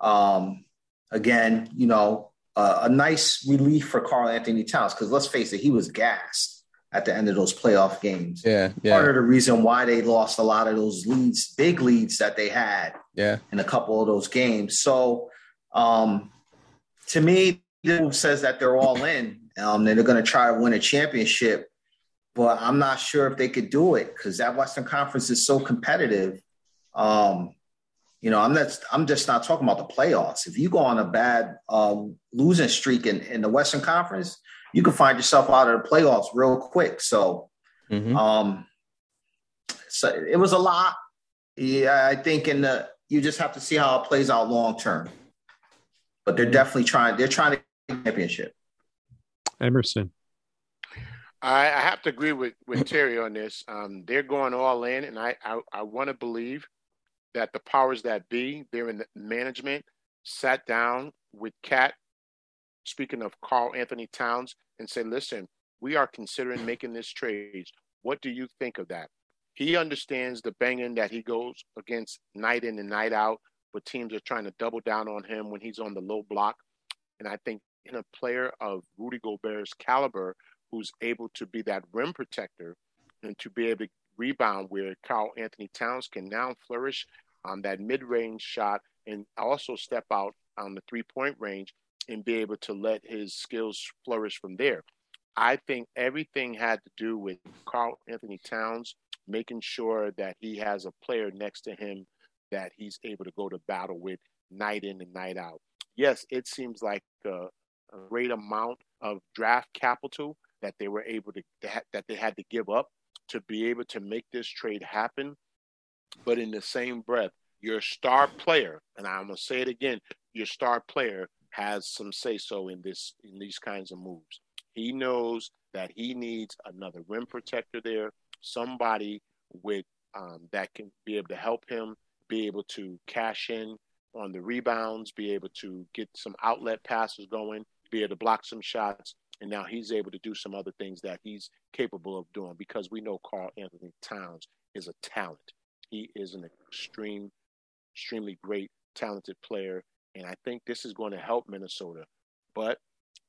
Um, again, you know, uh, a nice relief for Karl-Anthony Towns because let's face it, he was gassed at the end of those playoff games. Yeah, Part of the reason why they lost a lot of those leads, big leads that they had yeah. in a couple of those games. So, um, to me, it says that they're all in. Um, and they're going to try to win a championship, but I'm not sure if they could do it because that Western Conference is so competitive. Um, you know, I'm not. I'm just not talking about the playoffs. If you go on a bad um, losing streak in, in the Western Conference, you can find yourself out of the playoffs real quick. So, Mhm. um, so it was a lot. Yeah, I think in the you just have to see how it plays out long term. But they're definitely trying. They're trying to get a championship. Emerson. I, I have to agree with, with Terry on this. Um, they're going all in, and I, I, I want to believe that the powers that be, they're in the management, sat down with KAT, speaking of Karl-Anthony Towns, and say, listen, we are considering making this trade. What do you think of that? He understands the banging that he goes against night in and night out, but teams are trying to double down on him when he's on the low block. And I think in a player of Rudy Gobert's caliber, who's able to be that rim protector and to be able to rebound where Karl-Anthony Towns can now flourish on that mid range shot and also step out on the three point range and be able to let his skills flourish from there. I think everything had to do with Carl Anthony Towns making sure that he has a player next to him that he's able to go to battle with night in and night out. Yes, it seems like a, a great amount of draft capital that they were able to that they had to give up to be able to make this trade happen. But in the same breath, your star player, and I'm gonna say it again, your star player has some say so in this in these kinds of moves. He knows that he needs another rim protector there, somebody with um, that can be able to help him be able to cash in on the rebounds, be able to get some outlet passes going, be able to block some shots, and now he's able to do some other things that he's capable of doing because we know Karl-Anthony Towns is a talent. He is an extreme, extremely great, talented player, and I think this is going to help Minnesota. But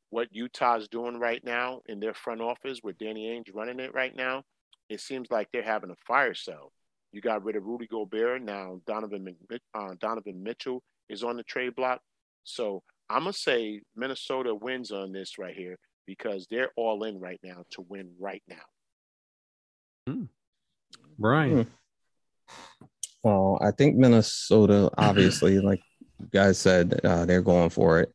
what Utah's doing right now in their front office, with Danny Ainge running it right now, it seems like they're having a fire sale. You got rid of Rudy Gobert. Now Donovan uh, Donovan Mitchell is on the trade block. So I'm gonna say Minnesota wins on this right here because they're all in right now to win right now. Brian. Well, I think Minnesota, obviously, like you guys said, uh, they're going for it.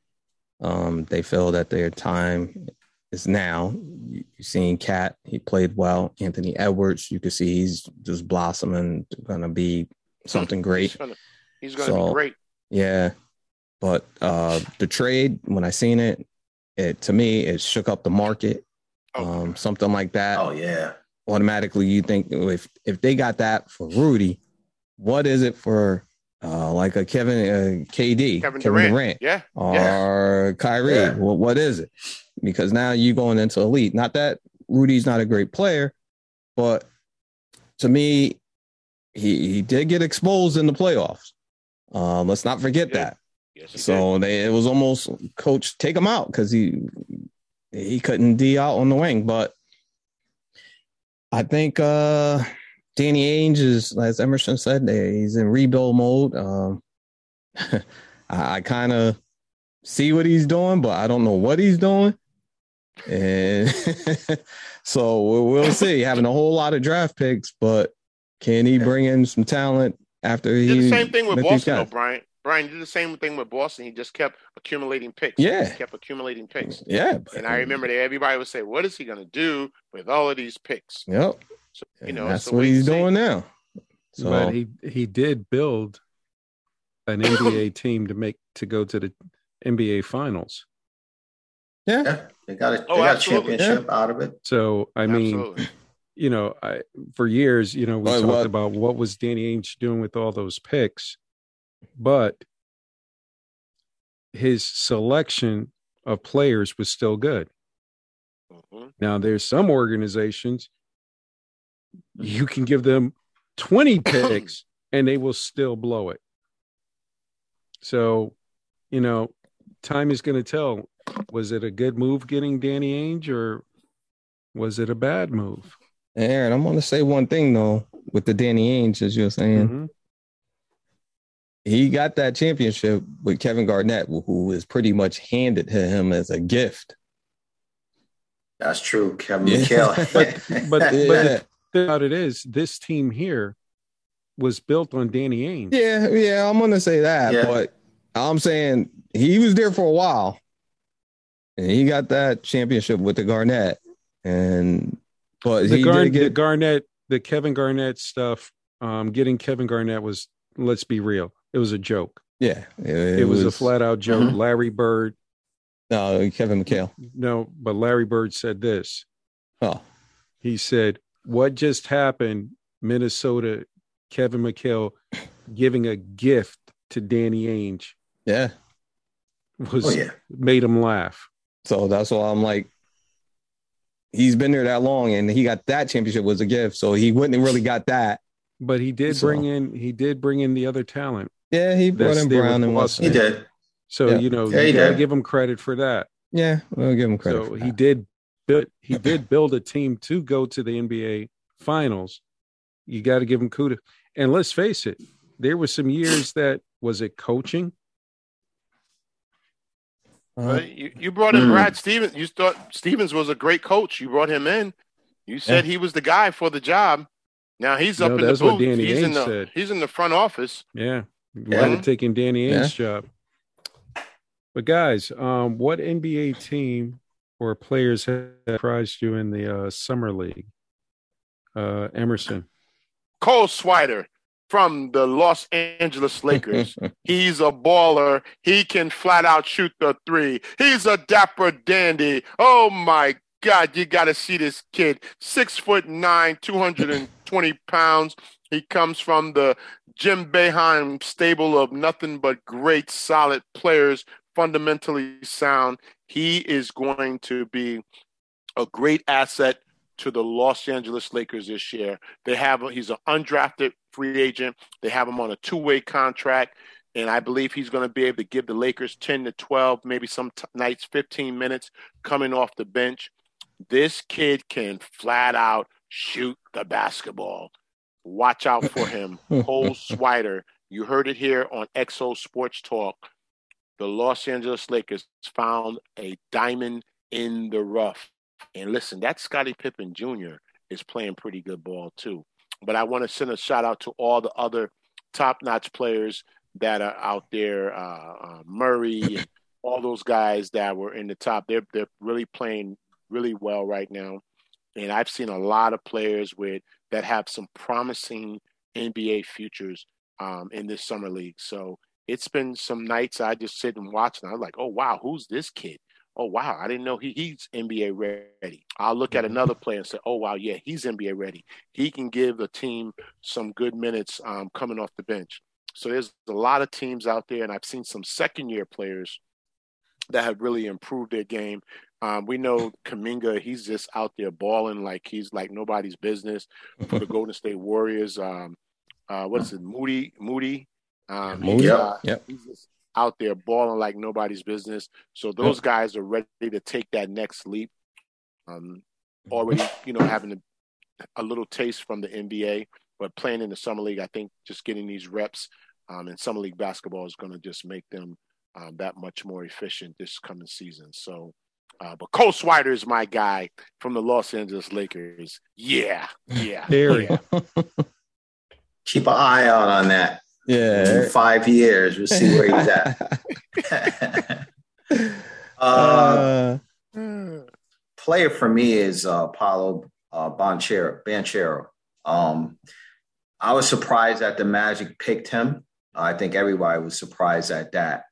Um, they feel that their time is now. You- You've seen KAT, he played well. Anthony Edwards, you can see he's just blossoming, going to be something great. He's gonna, he's gonna So- be great. Yeah. But uh the trade, when I seen it, it to me it shook up the market. Oh. Um, something like that. Oh yeah, Automatically you think if if they got that for Rudy, what is it for uh, like a Kevin uh, KD, Kevin, Kevin Durant. Durant, Yeah. or Kyrie. Yeah. Well, what is it? Because now you going into elite. Not that Rudy's not a great player, but to me, he he did get exposed in the playoffs. Uh, let's not forget that. Yes, So they it was almost coach take him out because he he couldn't D out on the wing. But I think uh Danny Ainge is, as Emerson said, he's in rebuild mode. Um, I, I kind of see what he's doing, but I don't know what he's doing. And so we'll, we'll see. Having a whole lot of draft picks, but can he bring in some talent after he Did the same thing with Boston, though, Brian. Brian did the same thing with Boston. He just kept accumulating picks. Yeah. He kept accumulating picks. Yeah, And I remember that everybody would say, "What is he going to do with all of these picks?" Yep. So, you And know, that's so what he's and see. doing now. So but he he did build an NBA team to make to go to the NBA finals. yeah, Yeah, they got a, they Oh, got a absolutely. championship out of it. So I mean, Absolutely. you know, I for years, you know, we But talked what- about what was Danny Ainge doing with all those picks, but his selection of players was still good. Mhm. Now there's some organizations you can give them 20 picks and they will still blow it. So, you know, time is going to tell. Was it a good move getting Danny Ainge or was it a bad move? Aaron, I'm going to say one thing though with the Danny Ainge, as you're saying, Mhm. he got that championship with Kevin Garnett, who was pretty much handed to him as a gift. That's true, Kevin Yeah. McHale. But- but- Yeah, thing about it is this team here was built on Danny Ainge. yeah, yeah. I'm going to say that, Yeah. but I'm saying he was there for a while, and he got that championship with the Garnett, and but The, he Gar- did the get Garnett, the Kevin Garnett stuff, um, getting Kevin Garnett was, let's be real, it was a joke. yeah, it, It, was, a flat out joke. Mhm. Larry Bird, no Kevin McHale. no, but Larry Bird said this. Oh, He said, What just happened? Minnesota, Kevin McHale giving a gift to Danny Ainge yeah. was oh yeah, made him laugh. So that's why I'm like, he's been there that long, and he got that championship was a gift. So he wouldn't have really got that. But he did So- bring in he did bring in the other talent. Yeah, he brought That's in Brown and Boston. he did. So Yeah. you know Yeah, you gotta did. give him credit for that. Yeah, we'll give him credit. So for he that. did build he did build a team to go to the NBA finals. You got to give him kudos. And let's face it, there were some years that was it coaching. Uh, you, you brought in Mm. Brad Stevens. You thought Stevens was a great coach. You brought him in. You said he was the guy for the job. Now he's up No, in the that's what booth. Danny he's in Ainge the said. he's in the front office. Yeah, Yeah. might have taken Danny Yeah. Ainge's job. But guys, um, what NBA team or players have surprised you in the uh, summer league? Uh, Emerson. Cole Swider from the Los Angeles Lakers. He's a baller. He can flat out shoot the three. He's a dapper dandy. Oh my God, you got to see this kid. Six foot nine, 220 pounds. He comes from the Jim Boeheim stable of nothing but great, solid players, fundamentally sound. He is going to be a great asset to the Los Angeles Lakers this year. They have he's an undrafted free agent. They have him on a two-way contract, and I believe he's going to be able to give the Lakers 10 to 12, maybe some t- nights 15 minutes coming off the bench. This kid can flat out shoot the basketball. Watch out for him. Cole Swider. You heard it here on XO Sports Talk. The Los Angeles Lakers found a diamond in the rough. And listen, that Scottie Pippen Jr. is playing pretty good ball too. But I want to send a shout out to all the other top notch players that are out there, uh, uh, Murray, all those guys that were in the top. They're they're really playing really well right now, and I've seen a lot of players with that have some promising NBA futures um, in this summer league. So it's been some nights I just sit and watch, and I'm like, oh wow, who's this kid? oh wow, I didn't know he, he's NBA ready. I'll look at another player and say, oh wow, yeah, he's NBA ready. He can give the team some good minutes um, coming off the bench. So there's a lot of teams out there, and I've seen some second year players that have really improved their game. Um, we know Kuminga, he's just out there balling like he's like nobody's business for the Golden State Warriors. Um, uh, what is it, Moody? Moody. Um, Moody, he's, uh, yep. he's just out there balling like nobody's business. So those guys are ready to take that next leap. Um, already, you know, having a, a little taste from the NBA, but playing in the summer league, I think just getting these reps um, in summer league basketball is going to just make them um, that much more efficient this coming season. So, uh, but Cole Swider is my guy from the Los Angeles Lakers. Yeah, yeah, There. yeah. Keep an eye out on that. In Yeah. five years, we'll see where he's at. uh, Uh, player for me is uh, Paolo uh, Banchero. Banchero. Um, I was surprised that the Magic picked him. I think everybody was surprised at that.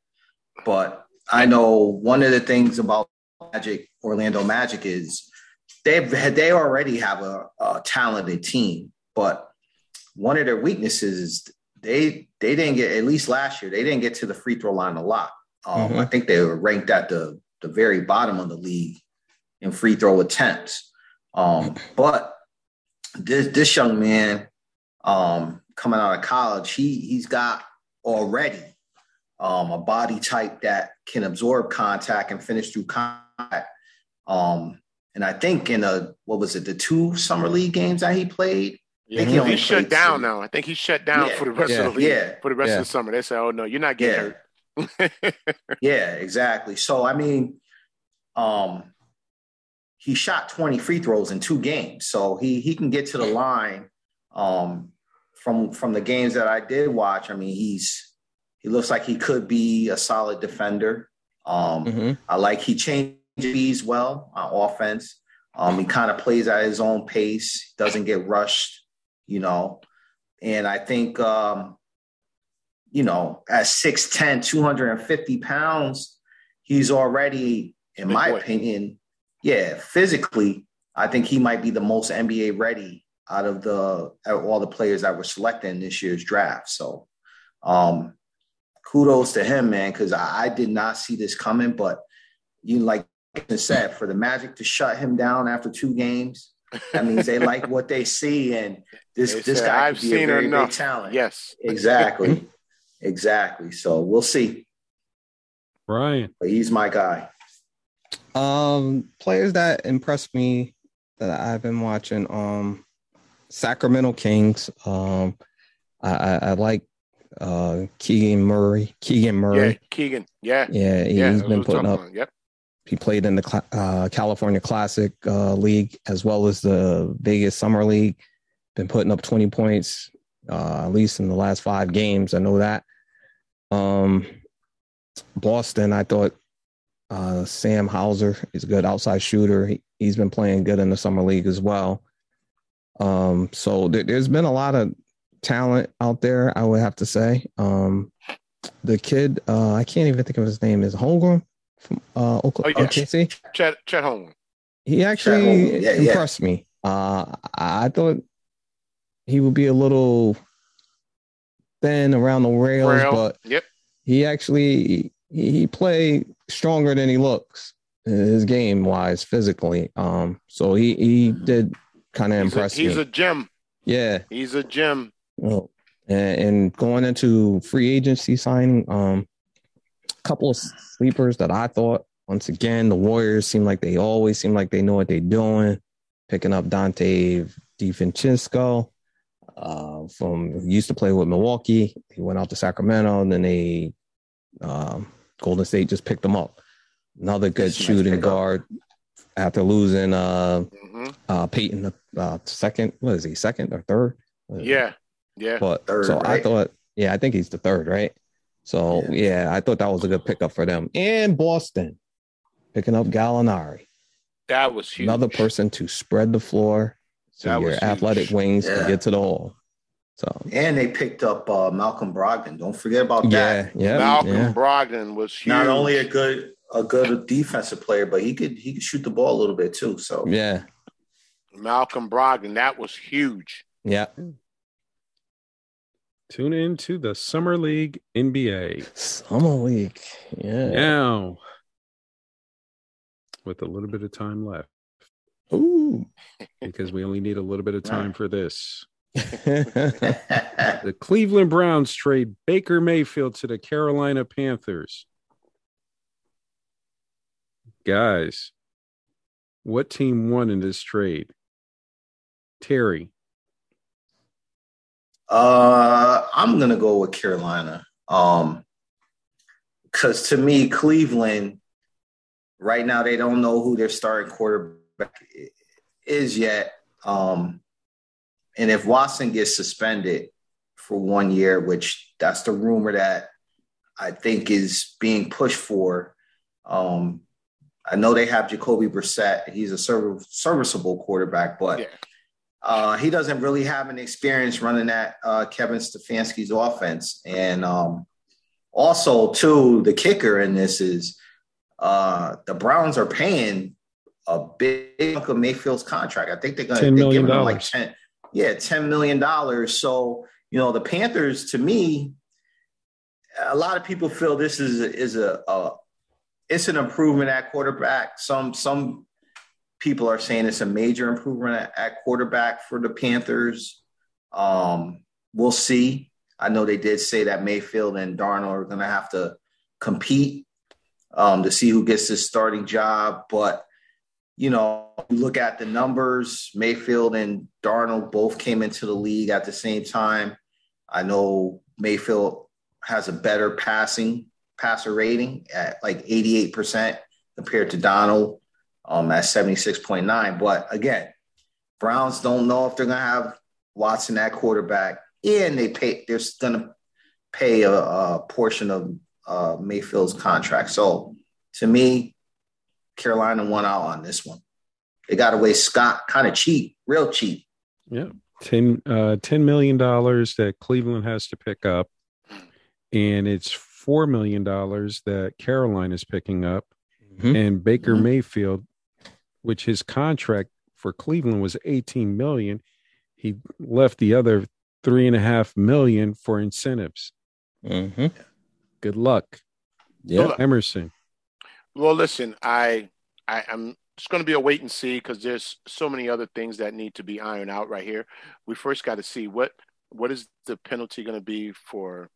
But I know one of the things about Magic, Orlando Magic, is they've they already have a, a talented team, but one of their weaknesses is they they didn't get at least last year they didn't get to the free throw line a lot. Um, Mhm. I think they were ranked at the the very bottom of the league in free throw attempts. Um, but this this young man um, coming out of college, he he's got already um, a body type that can absorb contact and finish through contact. Um, and I think in a what was it the two summer league games that he played? Yeah, think he he shut down two. now. I think he's shut down Yeah, for the rest yeah, of the league. yeah, for the rest yeah. of the summer. They say, "Oh no, you're not getting hurt." Yeah, exactly. So I mean, um, he shot 20 free throws in two games, so he he can get to the line. Um, from from the games that I did watch, I mean, he's he looks like he could be a solid defender. Um, mhm. I like he changes well on offense. Um, he kind of plays at his own pace, doesn't get rushed, you know. And I think, um, you know, at 6'10, 250 pounds, he's already, in Big my boy. opinion, yeah, physically, I think he might be the most NBA ready out of the out of all the players that were selected in this year's draft. So, um, kudos to him, man, because I, I did not see this coming. But you like I said, for the Magic to shut him down after two games, that means they like what they see, and this They this said, guy "I've could be a seen very enough." big talent. Yes. exactly, exactly. So we'll see. Brian. But he's my guy. Um, players that impressed me that I've been watching. Um, Sacramento Kings. Um, I, I, I like uh Keegan Murray. Keegan Murray. Yeah, Murray. Keegan. Yeah. Yeah, he, yeah. has that's been putting up. about. Yep. He played in the uh, California Classic uh, League as well as the Vegas Summer League. Been putting up twenty points uh, at least in the last five games. I know that. Um, Boston, I thought uh, Sam Hauser is a good outside shooter. He, he's been playing good in the summer league as well. Um, so there, there's been a lot of talent out there. I would have to say. Um, the kid, uh, I can't even think of his name. Is Holmgren from uh, Oklahoma? Oh, yeah. OKC? Chet Chet Holmgren. He actually Holmgren, yeah, yeah. impressed me. Uh, I I thought he would be a little thin around the rails, Frail. but Yep. he actually he, he played stronger than he looks his game wise physically um so he he did kind of He's, a, impress he's me a gem. yeah He's a gem. well, and, and going into free agency signing um a couple of sleepers that i thought once again the warriors seem like they always seem like they know what they're doing picking up Donte DiFrancesco uh, from used to play with Milwaukee. He went out to Sacramento, and then they um, Golden State just picked him up. Another good That's nice shooting pickup. guard after losing uh, hmm uh, Payton the uh, second. What is he? Second or third? What is he? Yeah. Yeah. But Third, so I thought, yeah, I think he's the third, right? So yeah. I thought that was a good pickup for them. And Boston picking up Gallinari, That was huge. another person to spread the floor so That your was huge. athletic wings Yeah. can get to the hole. So And they picked up uh, Malcolm Brogdon. Don't forget about yeah, that. yeah, Malcolm yeah. Brogdon was huge. Not only a good a good defensive player, but he could he could shoot the ball a little bit too. So Yeah, Malcolm Brogdon, that was huge. yeah. Tune in to the Summer League NBA. Summer League. Yeah. Now, with a little bit of time left, Ooh. because we only need a little bit of time for this. the The Cleveland Browns trade Baker Mayfield to the Carolina Panthers. Guys, what team won in this trade? Terry. Uh, I'm gonna go with Carolina. Um, because to me, Cleveland right now they don't know who their starting quarterback is yet. Um, and if Watson gets suspended for one year, which that's the rumor that I think is being pushed for, um, I know they have Jacoby Brissett. He's a serv- serviceable quarterback, but Yeah. Uh, he doesn't really have an experience running that uh, Kevin Stefanski's offense. And um, also, too, the kicker in this is uh, the Browns are paying a big chunk of Mayfield's contract. I think they're going to give him like ten, yeah, ten million dollars. So you know, the Panthers, to me, a lot of people feel this is is a, a it's an improvement at quarterback. Some some people are saying it's a major improvement at, at quarterback for the Panthers. Um, we'll see. I know they did say that Mayfield and Darnold are going to have to compete um, to see who gets this starting job. But you know, you look at the numbers. Mayfield and Darnold both came into the league at the same time. I know Mayfield has a better passing passer rating at like 88% compared to Darnold um, at 76.9. But again, Browns don't know if they're going to have Watson at quarterback, and they pay. They're going to pay a, a portion of uh, Mayfield's contract. So to me, Carolina won out on this one. They got away Scott kind of cheap, real cheap. Yeah. 10, uh, $10 million that Cleveland has to pick up. And it's $4 million that Carolina is picking up. Mhm. And Baker Mhm. Mayfield, which his contract for Cleveland was 18 million, he left the other three and a half million for incentives. Mhm. Good luck, Yeah. Look, Emerson. Well, listen, I, I I'm it's going to be a wait and see because there's so many other things that need to be ironed out right here. We first got to see what what is the penalty going to be for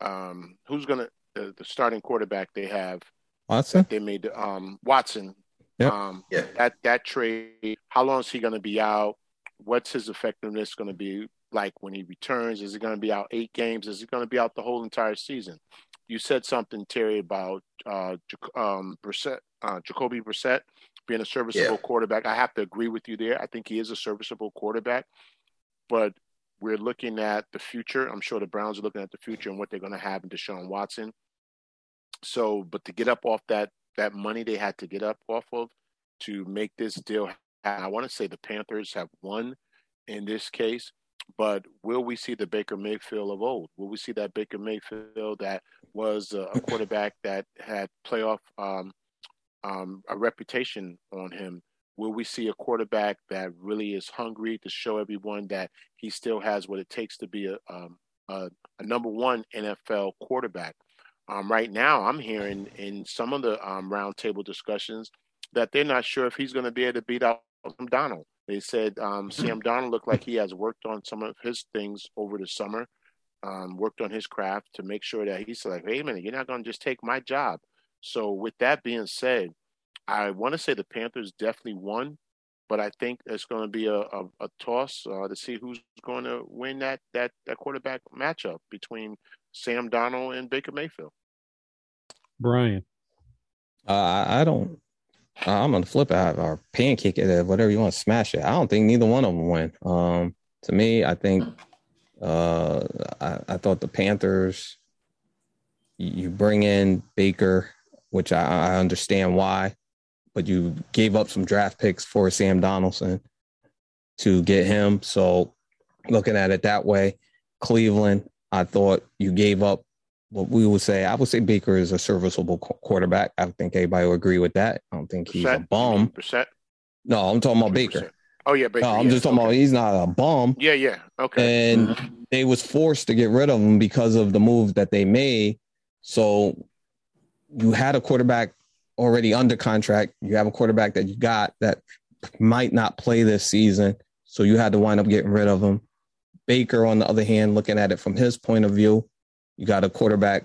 um who's going to the, the starting quarterback they have Watson. they made um Watson. Yep. Um, Yeah. that that trade. How long is he going to be out? What's his effectiveness going to be like when he returns? Is he going to be out eight games? Is he going to be out the whole entire season? You said something, Terry, about uh, um, Brissett, uh, Jacoby Brissett being a serviceable Yeah. quarterback. I have to agree with you there. I think he is a serviceable quarterback, but we're looking at the future. I'm sure the Browns are looking at the future and what they're going to have in Deshaun Watson. So, but to get up off that that money they had to get up off of to make this deal, I want to say the Panthers have won in this case. But will we see the Baker Mayfield of old? Will we see that Baker Mayfield that was a, a quarterback that had playoff um, um, a reputation on him? Will we see a quarterback that really is hungry to show everyone that he still has what it takes to be a, um, a, a number one NFL quarterback? Um, right now, I'm hearing in some of the um, roundtable discussions that they're not sure if he's going to be able to beat out Sam Darnold. They said um, Sam Darnold looked like he has worked on some of his things over the summer, um, worked on his craft to make sure that he's like, hey, man, you're not going to just take my job. So, with that being said, I want to say the Panthers definitely won, but I think it's going to be a, a, a toss uh, to see who's going to win that, that, that quarterback matchup between Sam Darnold and Baker Mayfield. Brian. Uh, I don't. I'm gonna flip it or pancake it, whatever you want smash it. I don't think neither one of them win. Um, to me, I think uh, I, I thought the Panthers. You bring in Baker, which I, I understand why, but you gave up some draft picks for Sam Donaldson to get him. So, looking at it that way, Cleveland, I thought you gave up what we would say. I would say Baker is a serviceable qu- quarterback. I think everybody would agree with that. I don't think he's a bum. Brissett? No, I'm talking about Baker. Oh yeah, Baker. No, I'm yeah, just talking okay. about he's not a bum. Yeah, yeah. Okay. And mm-hmm. they was forced to get rid of him because of the move that they made. So you had a quarterback already under contract. You have a quarterback that you got that might not play this season. So you had to wind up getting rid of him. Baker, on the other hand, looking at it from his point of view, you got a quarterback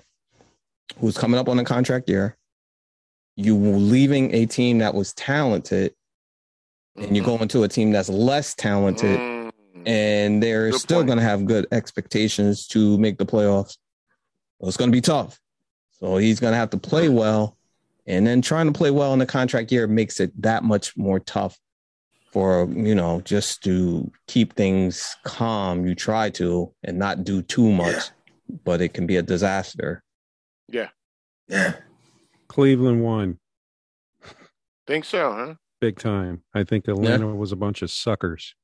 who's coming up on a contract year. You leaving a team that was talented and you Mhm. go into a team that's less talented Mm. and they're Good still going to have good expectations to make the playoffs. Well, it's going to be tough. So he's going to have to play well. And then trying to play well in the contract year makes it that much more tough for, you know, just to keep things calm. You try to and not do too much, but it can be a disaster. Yeah. Yeah. Cleveland won Think so, huh? big time. I think Atlanta was a bunch of suckers.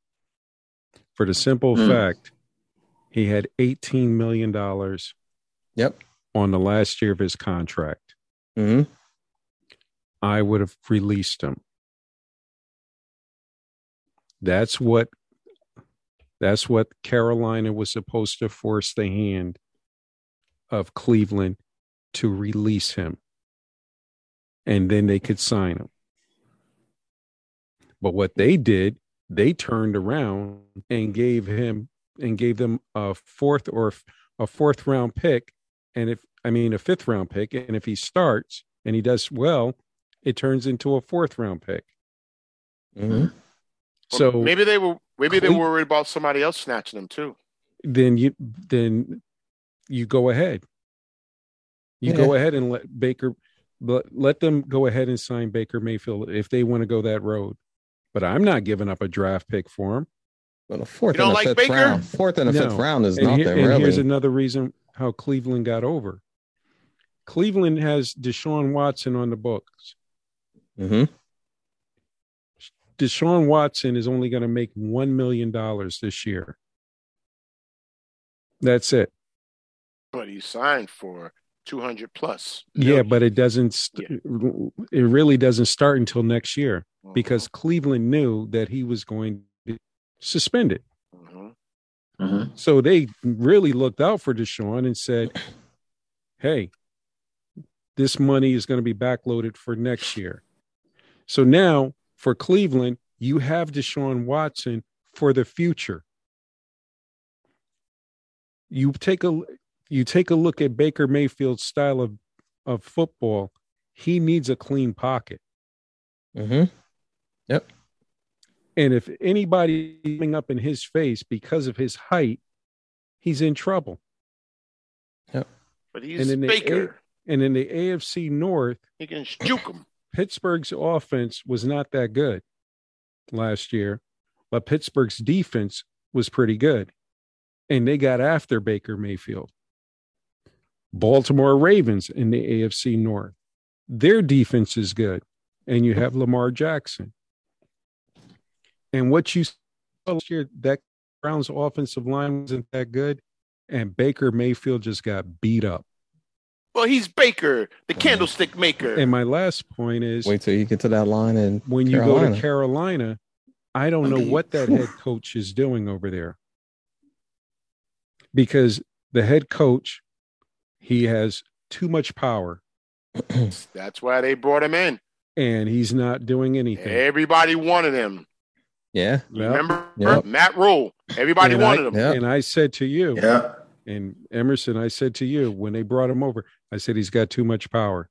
For the simple Hmm. fact, he had $18 million Yep. on the last year of his contract. hmm I would have released him. That's what that's what Carolina was supposed to force the hand of Cleveland to release him. And then they could sign him. But what they did, they turned around and gave him and gave them a fourth or a fourth round pick and if I mean a fifth round pick and if he starts and he does well, it turns into a fourth round pick. hmm So Well, maybe they were maybe they were worried about somebody else snatching them too. then you then you go ahead. You go ahead and let Baker let, let them go ahead and sign Baker Mayfield if they want to go that road. But I'm not giving up a draft pick for him. But a fourth You don't and a like fifth Baker? round, fourth and a fifth round is And, he- nothing and really. here's another reason how Cleveland got over. Cleveland has Deshaun Watson on the books. hmm Deshaun Watson is only going to make $1 million this year. That's it. But he signed for two hundred plus. Yeah, but it doesn't, st- it really doesn't start until next year Mhm. because Cleveland knew that he was going to suspend it. Mhm. hmm So they really looked out for Deshaun and said, hey, this money is going to be backloaded for next year. So now for Cleveland, you have Deshaun Watson for the future. You take a you take a look at Baker Mayfield's style of, of football. He needs a clean pocket. hmm And if anybody coming up in his face because of his height, he's in trouble. Yep. But he's And then they Baker. And in the AFC North, He can juke him. Pittsburgh's offense was not that good last year, but Pittsburgh's defense was pretty good. And they got after Baker Mayfield. Baltimore Ravens in the AFC North. Their defense is good. And you have Lamar Jackson. And what you saw last year, that Browns offensive line wasn't that good. And Baker Mayfield just got beat up. Well, he's Baker, the candlestick maker. And my last point is Wait till you get to that line and when you go to Carolina, I don't know what that head coach is doing over there. Because the head coach, he has too much power That's why they brought him in. and he's not doing anything. Everybody wanted him. yeah, Yep. Remember Yep. Matt Rhule? Everybody And I- wanted him. yeah. And I said to you, Yeah. and Emerson, I said to you when they brought him over, I said he's got too much power.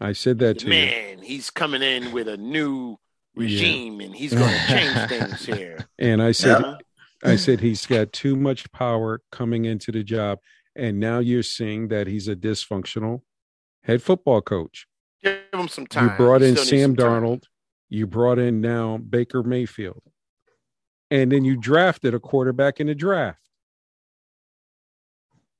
I said that to you. Man, he's coming in with a new Yeah. regime and he's going to change things here. And I said, Yeah. I said he's got too much power coming into the job. And now you're seeing that he's a dysfunctional head football coach. Give him some time. You brought in Sam some time. You brought in now Baker Mayfield. And then you drafted a quarterback in the draft.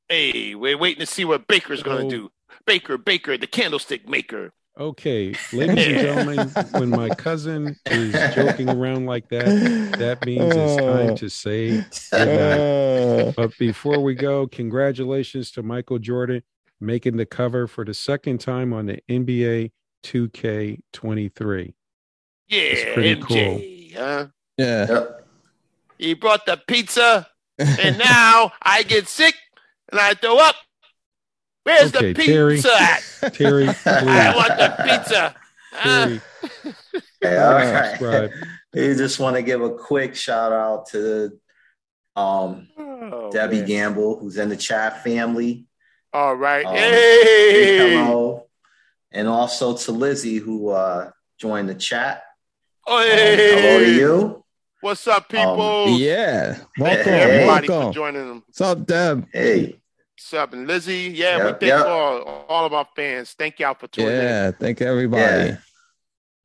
Hey, we're waiting to see what Baker's going to do. Baker, Baker, the candlestick maker. Okay, ladies and gentlemen, when my cousin is joking around like that, that means it's time to say Uh, But before we go, congratulations to Michael Jordan making the cover for the second time on the NBA 2K23. Yeah, it's pretty MJ. huh? Yeah. Yep. He brought the pizza, and now I get sick and I throw up. Where's Okay, the Terry. pizza at? Terry, I want the pizza. Huh? Terry, Okay, all Uh, subscribe. We just want to give a quick shout out to um, Oh, Debbie man. Gamble, who's in the chat family. All right. Um, hey. Hello. And also to Lizzie, who uh, joined the chat. Oh, Um, hey. hello to you. What's up, people? Yeah. Welcome. Hey. Everybody for Welcome. joining them. What's up, Deb? Hey, What's up? And Lizzie, yeah, we thank yep. all, all of our fans. Thank y'all for tuning in. Yeah. Thank everybody. Yeah.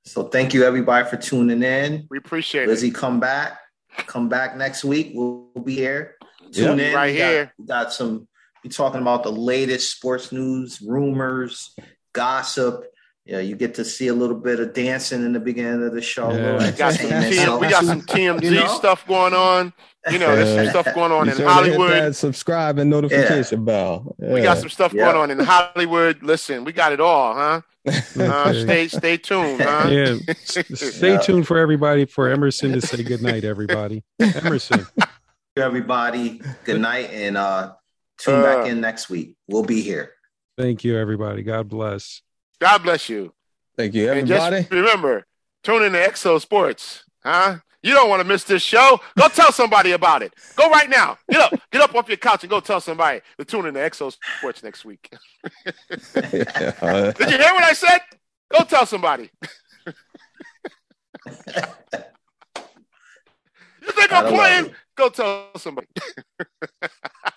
so thank you everybody for tuning in. We appreciate it. Lizzie, come back. Come back next week. We'll, we'll be here. Tune Yep. in. Right We got- here. we got some. We talking about the latest sports news, rumors, gossip. Yeah, you get to see a little bit of dancing in the beginning of the show. Yeah. little it. Got some. TM, we got some TMZ You know? stuff going on. You know, there's some stuff going on Be in sure to hit Hollywood. that subscribe and notification bell. We got some stuff Yeah. going on in Hollywood. Listen, we got it all, huh? Uh, stay stay tuned, huh? Yeah. Stay Yeah. tuned for everybody for Emerson to say goodnight, everybody. Emerson. everybody. Good night, and uh, tune Uh, back in next week. We'll be here. Thank you, everybody. God bless. God bless you. Thank you, everybody. And just remember, tune in to XO Sports, huh? You don't want to miss this show. Go tell somebody about it. Go right now. Get up. Get up off your couch and go tell somebody to tune in to XO Sports next week. Did you hear what I said? Go tell somebody. you think I'm playing? Go tell somebody.